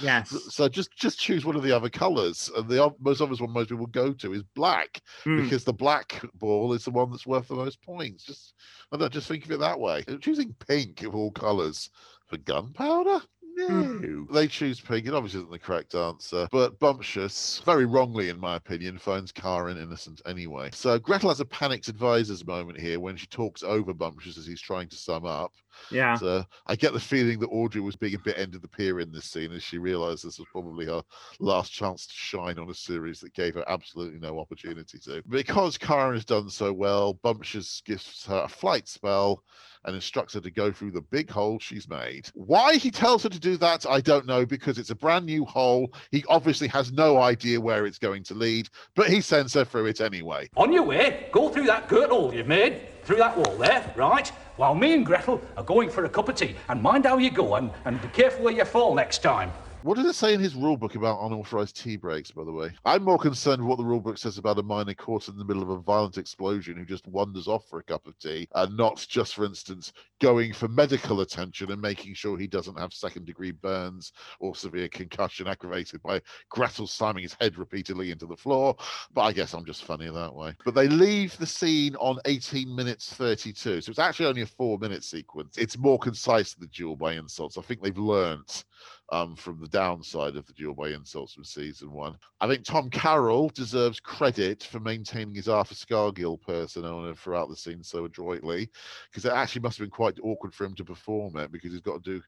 Yes. So just just choose one of the other colours, and the most obvious one most people go to is black Hmm. because the black ball is the one that's worth the most points. Just I don't know, just think of it that way. Choosing pink of all colours for gunpowder. Mm-hmm. No. They choose pink. It obviously isn't the correct answer. But Bumptious, very wrongly in my opinion, finds Karen innocent anyway. So Gretel has a panicked advisor's moment here when she talks over Bumptious as he's trying to sum up. Yeah. So I get the feeling that Audrey was being a bit end of the pier in this scene as she realised this was probably her last chance to shine on a series that gave her absolutely no opportunity to. Because Karen has done so well, Bumptious gives her a flight spell and instructs her to go through the big hole she's made. Why he tells her to do that, I don't know, because it's a brand new hole. He obviously has no idea where it's going to lead, but he sends her through it anyway. On your way, go through that girt hole you've made, through that wall there, right? While me and Gretel are going for a cup of tea. And mind how you go and, and be careful where you fall next time. What does it say in his rule book about unauthorized tea breaks, by the way? I'm more concerned with what the rule book says about a miner caught in the middle of a violent explosion who just wanders off for a cup of tea and not just, for instance, going for medical attention and making sure he doesn't have second degree burns or severe concussion aggravated by Gretel slamming his head repeatedly into the floor. But I guess I'm just funny that way. But they leave the scene on 18 minutes 32. So it's actually only a four minute sequence. It's more concise than the duel by insults. I think they've learnt um, from the downside of the duel by insults from season one. I think Tom Karol deserves credit for maintaining his Arthur Scargill persona throughout the scene so adroitly, because it actually must have been quite awkward for him to perform it because he's got to do.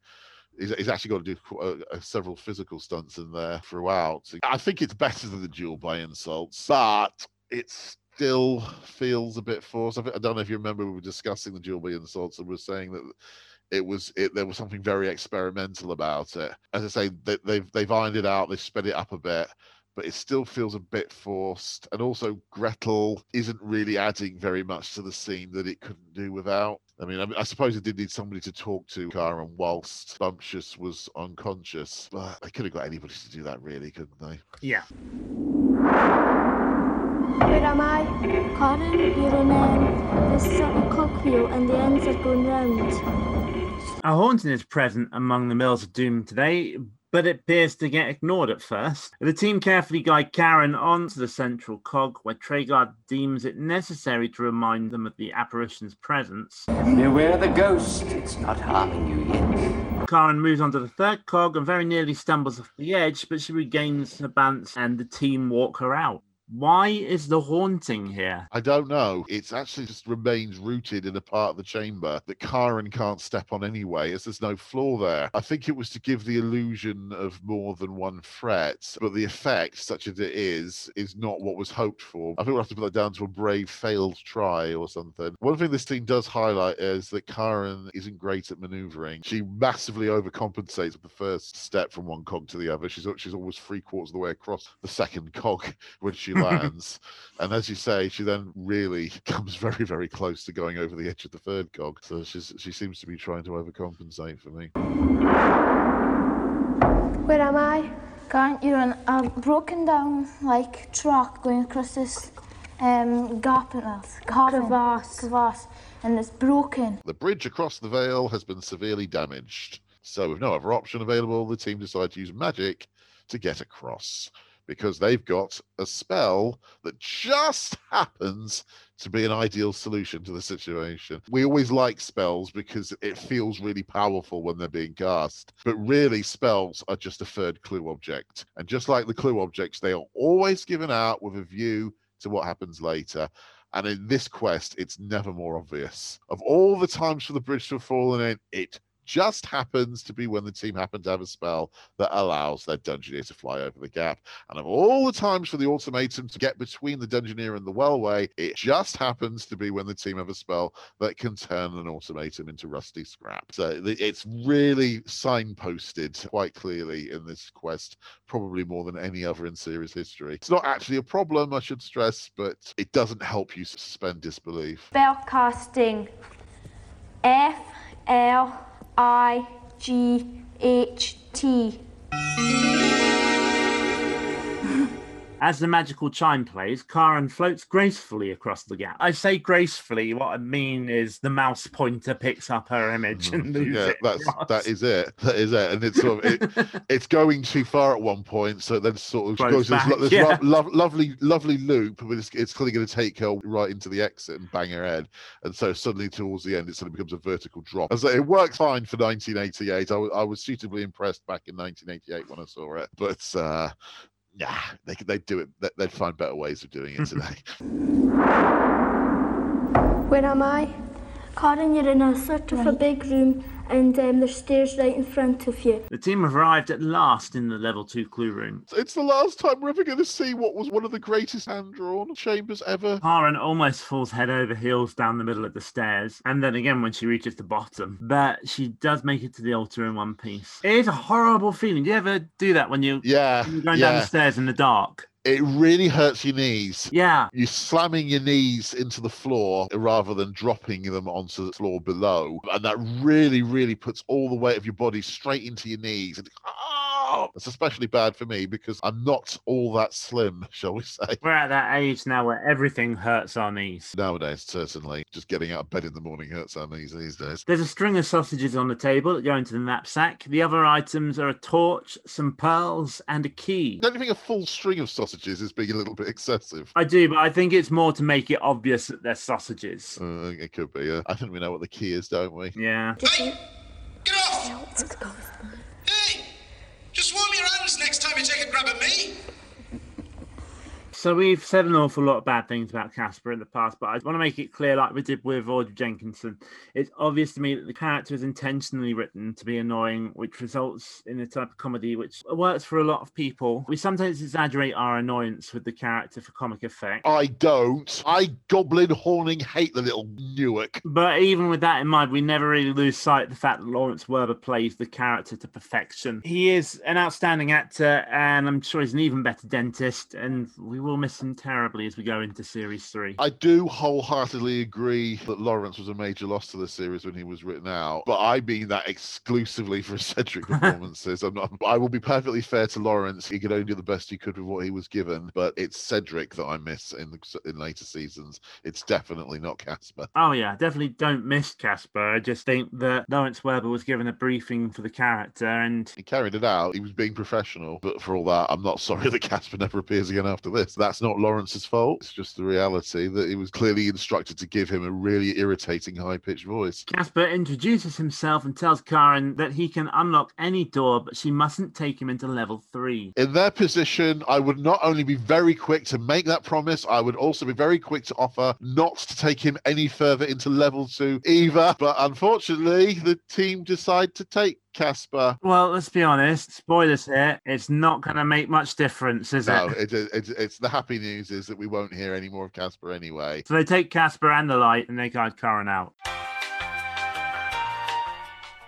He's, actually got to do uh, uh, several physical stunts in there throughout. I think it's better than the duel by insults, but it still feels a bit forced. I, I don't know if you remember we were discussing the duel by insults and we were saying that it was it there was something very experimental about it. As I say, they, they've they've ironed it out, they've sped it up a bit, but it still feels a bit forced. And also, Gretel isn't really adding very much to the scene that it couldn't do without. I mean, I, mean, I suppose it did need somebody to talk to Karen whilst Bumptious was unconscious, but they could have got anybody to do that, really, couldn't they? Yeah. Where am I? Karen, you're in um, this sort of cogwheel and the ends are going round. A haunting is present among the Mills of Doom today. but it appears to get ignored at first. The team carefully guide Karen onto the central cog, where Treguard deems it necessary to remind them of the apparition's presence. Beware the ghost. It's not harming you yet. Karen moves onto the third cog and very nearly stumbles off the edge, but she regains her balance and the team walk her out. Why is the haunting here? I don't know. It's actually just remains rooted in a part of the chamber that Karen can't step on anyway, as there's no floor there. I think it was to give the illusion of more than one fret, but the effect, such as it is, is not what was hoped for. I think we'll have to put that down to a brave failed try or something. One thing this team does highlight is that Karen isn't great at maneuvering. She massively overcompensates with the first step from one cog to the other. She's she's always three quarters of the way across the second cog [laughs] when she [laughs] lands. and as you say, she then really [laughs] comes very, very close to going over the edge of the third cog. So she's she seems to be trying to overcompensate for me. Where am I? Karen, you're on a broken down like track going across this um, gap in us, crevasse, crevasse, and it's broken. The bridge across the Vale has been severely damaged. So, with no other option available, the team decide to use magic to get across because they've got a spell that just [laughs] happens to be an ideal solution to the situation. We always like spells because it feels really powerful when they're being cast, but really, spells are just a third clue object. And just like the clue objects, they are always given out with a view to what happens later. And in this quest, it's never more obvious. Of all the times for the bridge to have fallen in, it just happens to be when the team happen to have a spell that allows their dungeoneer to fly over the gap. And of all the times for the automaton to get between the dungeoneer and the wellway, it just happens to be when the team have a spell that can turn an automaton into rusty scrap. So it's really signposted quite clearly in this quest, probably more than any other in series history. It's not actually a problem, I should stress, but it doesn't help you suspend disbelief. Spell casting. F L I G H T. As the magical chime plays, Karen floats gracefully across the gap. I say gracefully, what I mean is the mouse pointer picks up her image and moves yeah, it that's across. that is it. That is it, and it's sort of it, [laughs] it's going too far at one point, so then sort of Goes goes this, back, this yeah. lo- lo- lovely, lovely loop, but it's, it's clearly going to take her right into the exit and bang her head, and so suddenly towards the end, it suddenly becomes a vertical drop. And so it worked fine for 1988. I, was suitably impressed back in 1988 when I saw it, but uh, yeah, they could they'd do it. they- They'd find better ways of doing it today. Where am I? Karen, you're in a sort of a big room, and um, there's stairs right in front of you. The team have arrived at last in the level two clue room. it's the last time we're ever going to see what was one of the greatest hand-drawn chambers ever. Karen almost falls head over heels down the middle of the stairs, and then again when she reaches the bottom. But she does make it to the altar in one piece. It is a horrible feeling. Do you ever do that when you, Yeah, you're going down the stairs in the dark? It really hurts your knees. Yeah. You're slamming your knees into the floor rather than dropping them onto the floor below. And that really, really puts all the weight of your body straight into your knees. And, oh, it's especially bad for me because I'm not all that slim, [laughs] shall we say. We're at that age now where everything hurts our knees. Nowadays, certainly. Just getting out of bed in the morning hurts our knees these days. There's a string of sausages on the table that go into the knapsack. The other items are a torch, some pearls, and a key. Don't you think a full string of sausages is being a little bit excessive? I do, but I think it's more to make it obvious that they're sausages. Uh, it could be. Uh, I think we know what the key is, don't we? Yeah. Hey, get off! Hey, just warm your hands next time you take a grab at me. So we've said an awful lot of bad things about Casper in the past, but I want to make it clear, like we did with Audrey Jenkinson, it's obvious to me that the character is intentionally written to be annoying, which results in a type of comedy which works for a lot of people. We sometimes exaggerate our annoyance with the character for comic effect. I don't. I goblin horning hate the little Newark. But even with that in mind, we never really lose sight of the fact that Lawrence Werber plays the character to perfection. He is an outstanding actor, and I'm sure he's an even better dentist, and we will will miss him terribly as we go into series three. I do wholeheartedly agree that Lawrence was a major loss to the series when he was written out, but I mean that exclusively for [laughs] Cedric [laughs] performances. I'm not. I will be perfectly fair to Lawrence. He could only do the best he could with what he was given, but it's Cedric that I miss in the in later seasons. It's definitely not Casper. Oh yeah, definitely don't miss Casper. I just think that Lawrence Werber was given a briefing for the character and He carried it out. He was being professional, but for all that, I'm not sorry [laughs] that Casper never appears again after this. That's not Lawrence's fault. It's just the reality that he was clearly instructed to give him a really irritating high pitched voice. Casper introduces himself and tells Karen that he can unlock any door, but she mustn't take him into level three. In their position, I would not only be very quick to make that promise, I would also be very quick to offer not to take him any further into level two either. But unfortunately, the team decide to take Casper. Well, let's be honest. Spoilers here. It's not going to make much difference, is No, it? it, it, it's the happy news is that we won't hear any more of Casper anyway. So they take Casper and the light and they guide Karen out.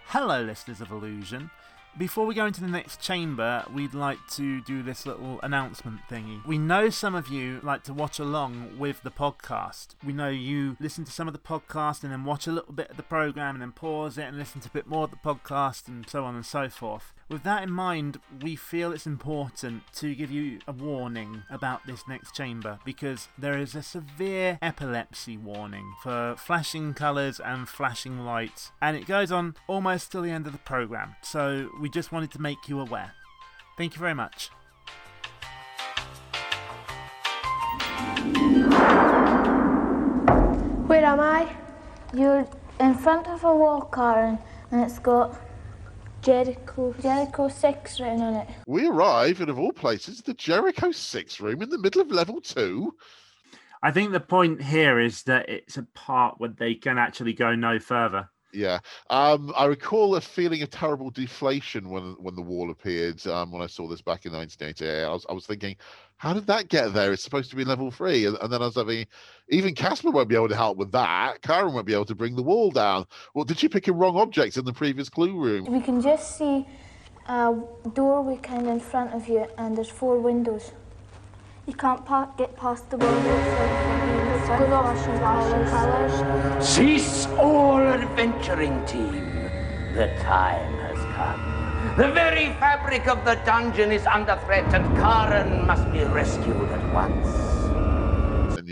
Hello, listeners of Illusion. Before we go into the next chamber, we'd like to do this little announcement thingy. We know some of you like to watch along with the podcast. We know you listen to some of the podcast and then watch a little bit of the program and then pause it and listen to a bit more of the podcast and so on and so forth. With that in mind, we feel it's important to give you a warning about this next chamber because there is a severe epilepsy warning for flashing colours and flashing lights, and it goes on almost till the end of the program. So we just wanted to make you aware. Thank you very much. Where am I? You're in front of a wall, Karen, and it's got Jericho. Jericho 6 written on it. We arrive in, of all places, the Jericho 6 room in the middle of level two. I think the point here is that it's a part where they can actually go no further. Yeah, um, I recall a feeling of terrible deflation when when the wall appeared. Um, when I saw this back in 1988, I was I was thinking, how did that get there? It's supposed to be level three, and, and then I was having, even Casper won't be able to help with that. Karen won't be able to bring the wall down. Well, did she pick a wrong object in the previous clue room? We can just see a doorway kind of in front of you, and there's four windows. You can't pa- get past the windows. It's good flashing colours. Cease all adventuring, team. The time has come. The very fabric of the dungeon is under threat, and Karen must be rescued at once.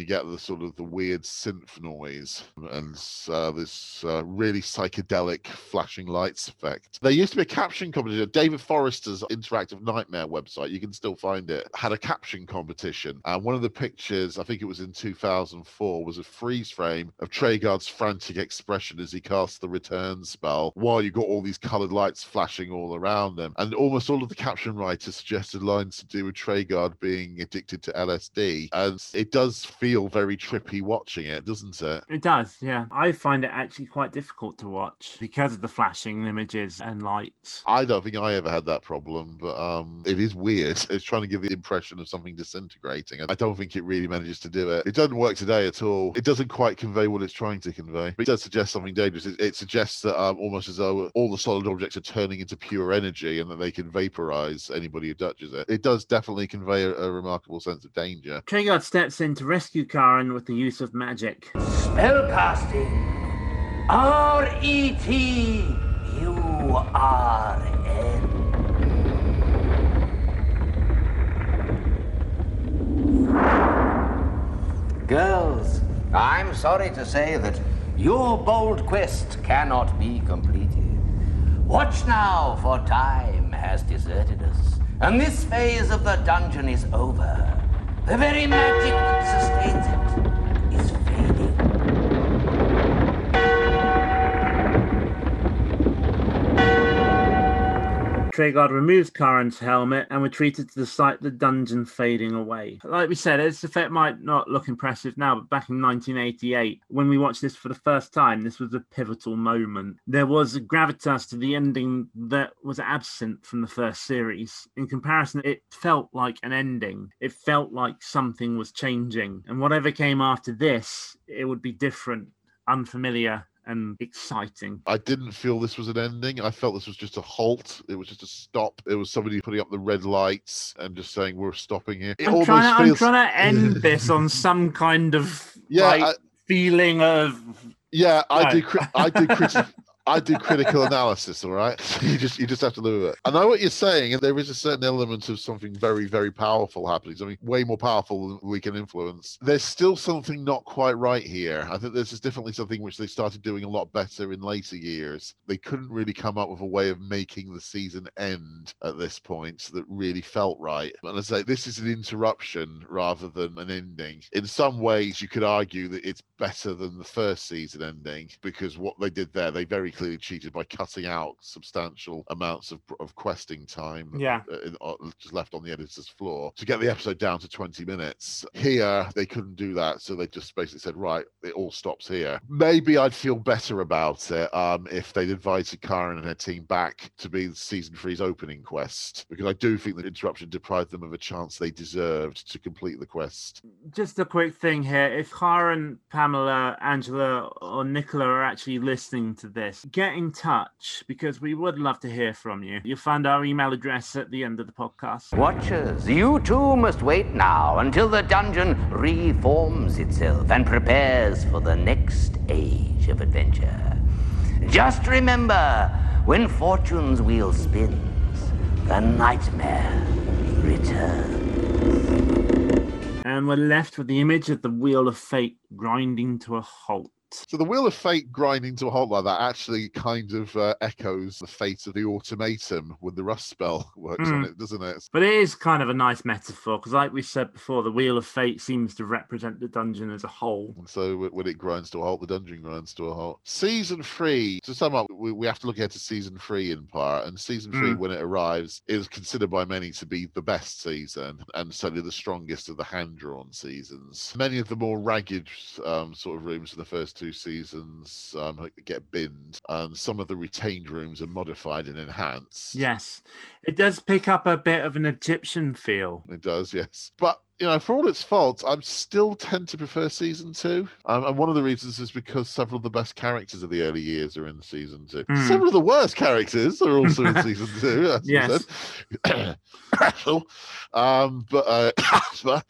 You get the sort of the weird synth noise and uh, this uh, really psychedelic flashing lights effect. There used to be a caption competition. David Forrester's interactive Knightmare website, you can still find it, had a caption competition. And one of the pictures, I think it was in 2004, was a freeze frame of Treguard's frantic expression as he casts the return spell while you got all these colored lights flashing all around them. And almost all of the caption writers suggested lines to do with Treguard being addicted to LSD. And it does feel very trippy watching it, doesn't it? It does, yeah. I find it actually quite difficult to watch because of the flashing images and lights. I don't think I ever had that problem, but um, it is weird. [laughs] It's trying to give the impression of something disintegrating. I don't think it really manages to do it. It doesn't work today at all. It doesn't quite convey what it's trying to convey. But it does suggest something dangerous. It, it suggests that um, almost as though all the solid objects are turning into pure energy and that they can vaporize anybody who touches it. It does definitely convey a, a remarkable sense of danger. Treguard steps in to rescue Karen with the use of magic. Spellcasting. R-E-T. U-R-N. Girls, I'm sorry to say that your bold quest cannot be completed. Watch now, for time has deserted us, and this phase of the dungeon is over. The very magic that sustains it is fading. Treguard removes Karen's helmet and retreated to the site of the dungeon fading away. Like we said, this effect might not look impressive now, but back in 1988, when we watched this for the first time, this was a pivotal moment. There was a gravitas to the ending that was absent from the first series. In comparison, it felt like an ending. It felt like something was changing. And whatever came after this, it would be different, unfamiliar, and exciting. I didn't feel this was an ending. I felt this was just a halt. It was just a stop. It was somebody putting up the red lights and just saying we're stopping here. It I'm almost trying, to, feels I'm trying [laughs] to end this on some kind of Yeah, like, I- feeling of Yeah, I do. No. Cri- I do [laughs] criti- I do critical [laughs] analysis. All right, [laughs] you just you just have to live with it. I know what you're saying, and there is a certain element of something very very powerful happening. Something way more powerful than we can influence. There's still something not quite right here. I think this is definitely something which they started doing a lot better in later years. They couldn't really come up with a way of making the season end at this point that really felt right. And I say this is an interruption rather than an ending. In some ways, you could argue that it's better than the first season ending because what they did there, they very clearly cheated by cutting out substantial amounts of, of questing time Yeah. uh, in, uh, just left on the editor's floor to get the episode down to 20 minutes. Here, they couldn't do that, so they just basically said, right, it all stops here. Maybe I'd feel better about it um, if they'd invited Karen and her team back to be season three's opening quest, because I do think the interruption deprived them of a chance they deserved to complete the quest. just a quick thing here. If Karen, Pamela, Angela, or Nicola are actually listening to this, get in touch because we would love to hear from you. You'll find our email address at the end of the podcast. Watchers, you too must wait now until the dungeon reforms itself and prepares for the next age of adventure. Just remember, when fortune's wheel spins, the nightmare returns. And we're left with the image of the wheel of fate grinding to a halt. So the wheel of fate grinding to a halt like that actually kind of uh, echoes the fate of the automaton when the rust spell [laughs] works on Hmm. it, doesn't it? But it is kind of a nice metaphor because, like we said before, the wheel of fate seems to represent the dungeon as a whole. And so when it grinds to a halt, the dungeon grinds to a halt. Season three, to sum up, we, we have to look ahead to season three in part. And season three, Mm. when it arrives, is considered by many to be the best season and certainly the strongest of the hand drawn seasons. Many of the more ragged um, sort of rooms in the first two seasons um, get binned, and some of the retained rooms are modified and enhanced. Yes, it does pick up a bit of an Egyptian feel. It does, yes. But you know, for all its faults, I still tend to prefer season two. Um, and one of the reasons is because several of the best characters of the early years are in season two. Hmm. Several of the worst characters are also in [laughs] season two. Yes. said. [coughs] um, but uh, [coughs] but,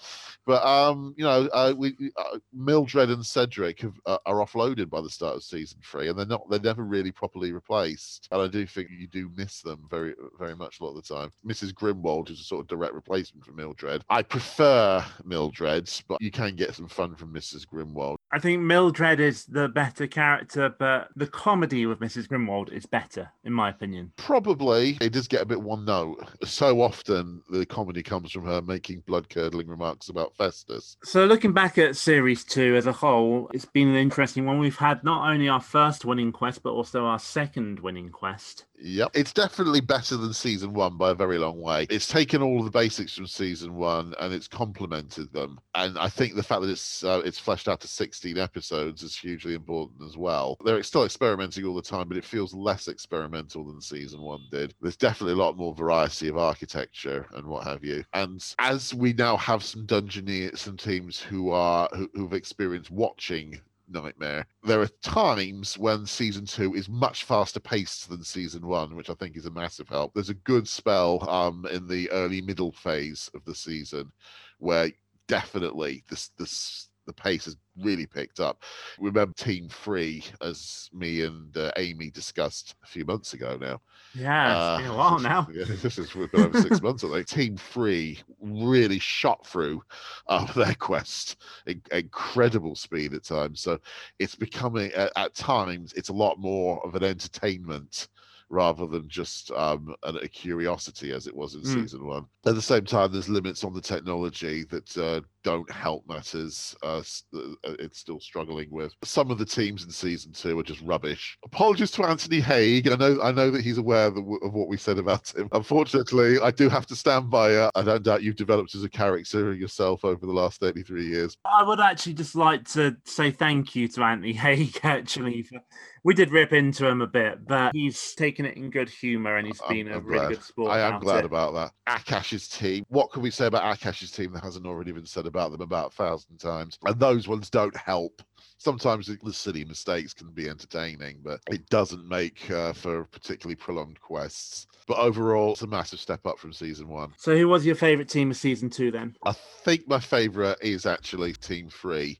but um, you know, uh, we uh, Mildred and Cedric have, uh, are offloaded by the start of season three, and they're not they're never really properly replaced. And I do think you do miss them very very much a lot of the time. Mrs. Grimwold is a sort of direct replacement for Mildred. I prefer Mildred, but you can get some fun from Mrs. Grimwold. I think Mildred is the better character, but the comedy with Mrs. Grimwold is better, in my opinion. Probably it does get a bit one note. So often the comedy comes from her making blood curdling remarks about Festus. So, looking back at series two as a whole, it's been an interesting one. We've had not only our first winning quest, but also our second winning quest. Yep. It's definitely better than season one by a very long way. It's taken all of the basics from season one and it's complemented them. And I think the fact that it's uh, it's fleshed out to 16 episodes is hugely important as well. They're still experimenting all the time, but it feels less experimental than season one did. There's definitely a lot more variety of architecture and what have you. And as we now have some dungeoneers, some teams who are who, who've experienced watching Knightmare. There are times when season two is much faster paced than season one, which I think is a massive help. There's a good spell um in the early middle phase of the season where definitely this this the pace has really picked up. Remember Team Three, as me and uh, Amy discussed a few months ago now. Yeah, it's been a while [laughs] now. Yeah, this is been over six months. I think Team Three really shot through uh, [laughs] their quest, in- incredible speed at times. So it's becoming at, at times it's a lot more of an entertainment rather than just um, a, a curiosity as it was in Mm. season one. At the same time, there's limits on the technology that uh, don't help matters. Uh, uh, it's still struggling with. Some of the teams in season two are just rubbish. Apologies to Anthony Haig. I know I know that he's aware of, of what we said about him. Unfortunately, I do have to stand by it. I don't doubt you've developed as a character yourself over the last 33 years. I would actually just like to say thank you to Anthony Haig, [laughs] actually. For, we did rip into him a bit, but he's taken it in good humour and he's been a I'm really glad. good sport. I am glad it. about that. Akash's team. What can we say about Akash's team that hasn't already been said about them about a thousand times, and those ones don't help. Sometimes the- the silly mistakes can be entertaining, but it doesn't make uh, for particularly prolonged quests. But overall, it's a massive step up from season one. So, who was your favourite team of season two then? I think my favourite is actually Team Three.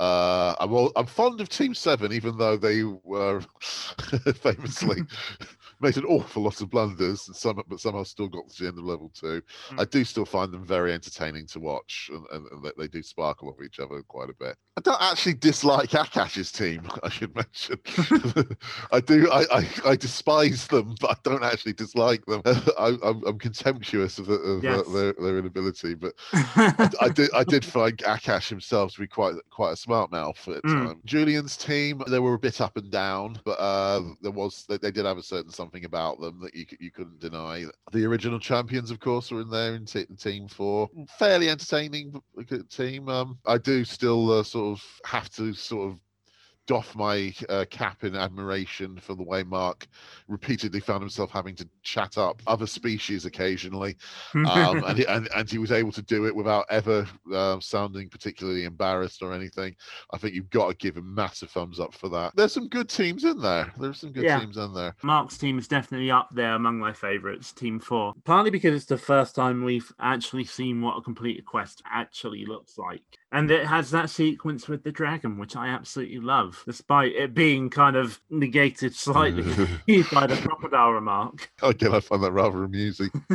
Uh, I'm all, I'm fond of Team Seven, even though they were [laughs] famously [laughs] made an [laughs] awful lot of blunders, and some but somehow still got to the end of level two. I do still find them very entertaining to watch, and, and, and they- do sparkle off each other quite a bit. I don't actually dislike Akash's team. [laughs] I should mention. [laughs] I do. I, I, I despise them, but I don't actually dislike them. I, I'm, I'm contemptuous of, the, of Yes. their, their inability, but I, I did I did find Akash himself to be quite quite a smart mouth at Mm. time. Julian's team they were a bit up and down, but uh, there was they, they did have a certain something about them that you you couldn't deny. The original champions, of course, were in there in, t- team four. Fairly entertaining team. Um, I do still uh, sort of have to sort of doff my uh, cap in admiration for the way Mark repeatedly found himself having to chat up other species occasionally, um, and, he, [laughs] and and he was able to do it without ever uh, sounding particularly embarrassed or anything. I think you've got to give him massive thumbs up for that. There's some good teams in there. There's some good Yeah. teams in there. Mark's team is definitely up there among my favourites, Team Four. Partly because it's the first time we've actually seen what a completed quest actually looks like. And it has that sequence with the dragon, which I absolutely love, despite it being kind of negated slightly [laughs] [laughs] by the crocodile remark. Oh, Again, I find that rather amusing. [laughs]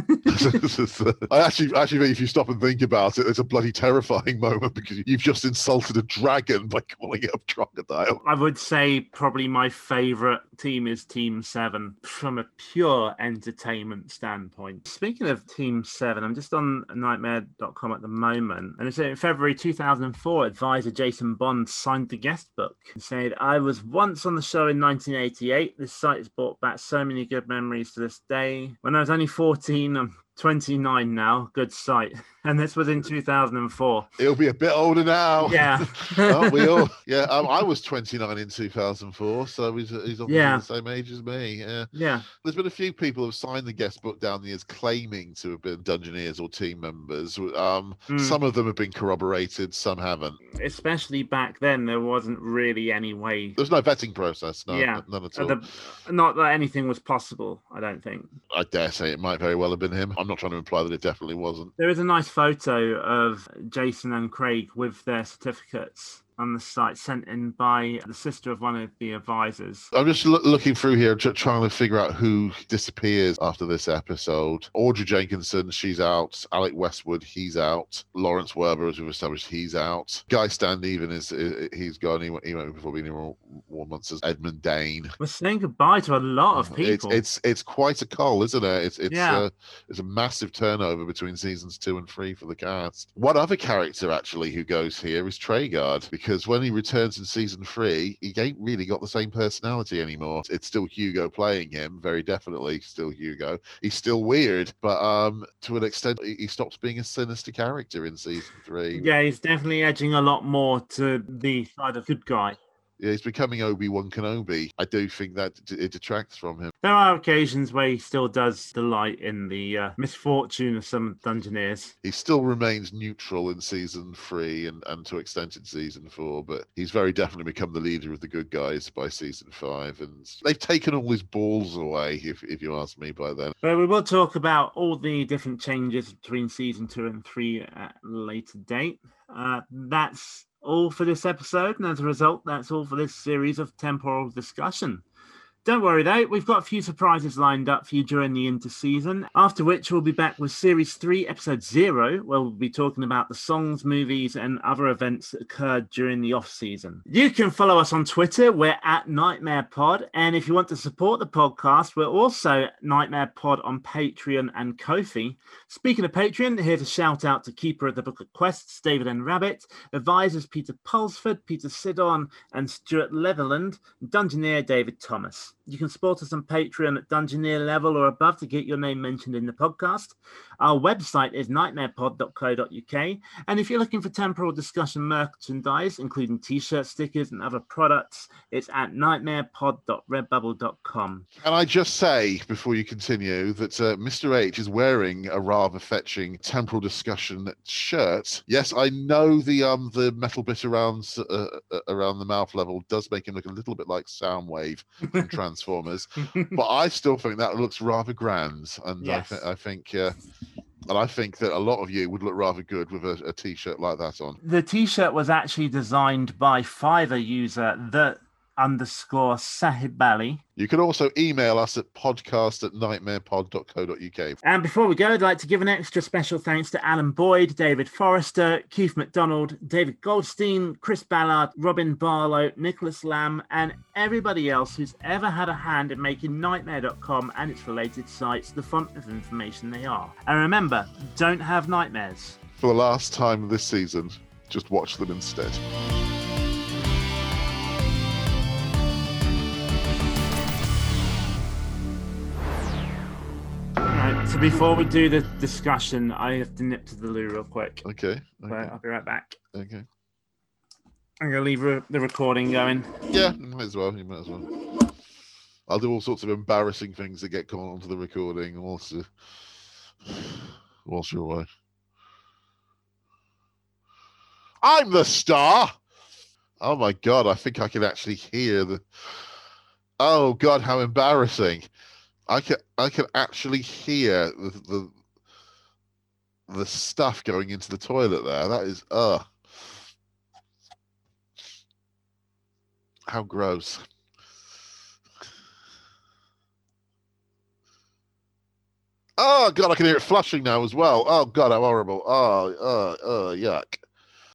I actually, actually, think if you stop and think about it, it's a bloody terrifying moment because you've just insulted a dragon by calling it a crocodile. I would say probably my favourite team is Team Seven from a pure entertainment standpoint. Speaking of Team Seven, I'm just on knightmare.com at the moment, and it said in February 2004, advisor Jason Bond signed the guest book and said, I was once on the show in 1988. This site has brought back so many good memories to this day. When I was only 14, I'm 29 now. Good site. [laughs] And this was in 2004. It'll be a bit older now. Yeah. [laughs] We all? Yeah, um, I was 29 in 2004, so he's, he's obviously Yeah. the same age as me. Yeah. Yeah. There's been a few people who've signed the guest book down the years claiming to have been Dungeoneers or team members. Um, Mm. Some of them have been corroborated, some haven't. Especially back then, there wasn't really any way There's no vetting process, no, yeah, none at uh, all. the- not that anything was possible. I don't think I dare say it might very well have been him. I'm not trying to imply that it definitely wasn't. there is a nice photo of Jason and Craig with their certificates on the site, sent in by the sister of one of the advisors. I'm just loo- looking through here, tr- trying to figure out who disappears after this episode. Audrey Jenkinson, she's out. Alec Westwood, he's out. Lawrence Werber, as we've established, he's out. Guy Standeven is i- i- he's gone. He went, he went before being here all one month as Edmund Dante. We're saying goodbye to a lot of people. it's it's quite a call, isn't it? It's it's Yeah. uh, it's a massive turnover between seasons two and three for the cast. One other character actually who goes here is Treguard because when he returns in season three, he ain't really got the same personality anymore. It's still Hugo playing him, very definitely still Hugo. He's still weird, but um to an extent he, he stops being a sinister character in season three. yeah, he's definitely edging a lot more to the side of good guy. Yeah, he's becoming Obi Wan Kenobi. I do think that it detracts from him. There are occasions where he still does delight in the uh, misfortune of some Dungeoneers. he still remains neutral in season three and, and to extent in season four, but he's very definitely become the leader of the good guys by season five. And they've taken all his balls away, if, if you ask me, by then. But we will talk about all the different changes between season two and three at a later date. Uh, that's all for this episode, and as a result, that's all for this series of temporal discussion. Don't worry though, we've got a few surprises lined up for you during the interseason, after which we'll be back with Series 3, Episode 0, where we'll be talking about the songs, movies, and other events that occurred during the off season. You can follow us on Twitter, we're at Knightmare Pod, and if you want to support the podcast, we're also Knightmare Pod on Patreon and Ko-fi. Speaking of Patreon, here to shout out to Keeper of the Book of Quests, David and Rabbit, advisors Peter Pulsford, Peter Sidon, and Stuart Leatherland, Dungeoneer David Thomas. You can support us on Patreon at Dungeoneer level or above to get your name mentioned in the podcast. Our website is knightmarepod.co.uk. And if you're looking for temporal discussion merchandise, including t shirts, stickers, and other products, it's at knightmarepod.redbubble.com. Can I just say before you continue that uh, Mr. H is wearing a rather fetching temporal discussion shirt? Yes, I know the um the metal bit around uh, uh, around the mouth level does make him look a little bit like Soundwave from [laughs] Transformers, [laughs] but I still think that looks rather grand, and Yes. I, th- I think. Uh, and I think that a lot of you would look rather good with a, a t-shirt like that on. The t shirt was actually designed by Fiverr user the underscore Sahibali. You can also email us at podcast at knightmarepod.co.uk. And before we go, I'd like to give an extra special thanks to Alan Boyd, David Forrester, Keith McDonald, David Goldstein, Chris Ballard, Robin Barlow, Nicholas Lamb, and everybody else who's ever had a hand in making Knightmare.com and its related sites the font of information they are. And remember, don't have nightmares. For the last time this season, just watch them instead. So before we do the discussion, I have to nip to the loo real quick. Okay. So I'll be right back. Okay. I'm going to leave re- the recording going. Yeah, might as well. You might as well. I'll do all sorts of embarrassing things that get caught onto the recording whilst, uh, whilst you're away. I'm the star. Oh my god! I think I can actually hear the. Oh god! How embarrassing! I can I can actually hear the the, the stuff going into the toilet there. That is uh. How gross. Oh god, I can hear it flushing now as well. Oh god, how horrible. Oh, oh, oh, yuck.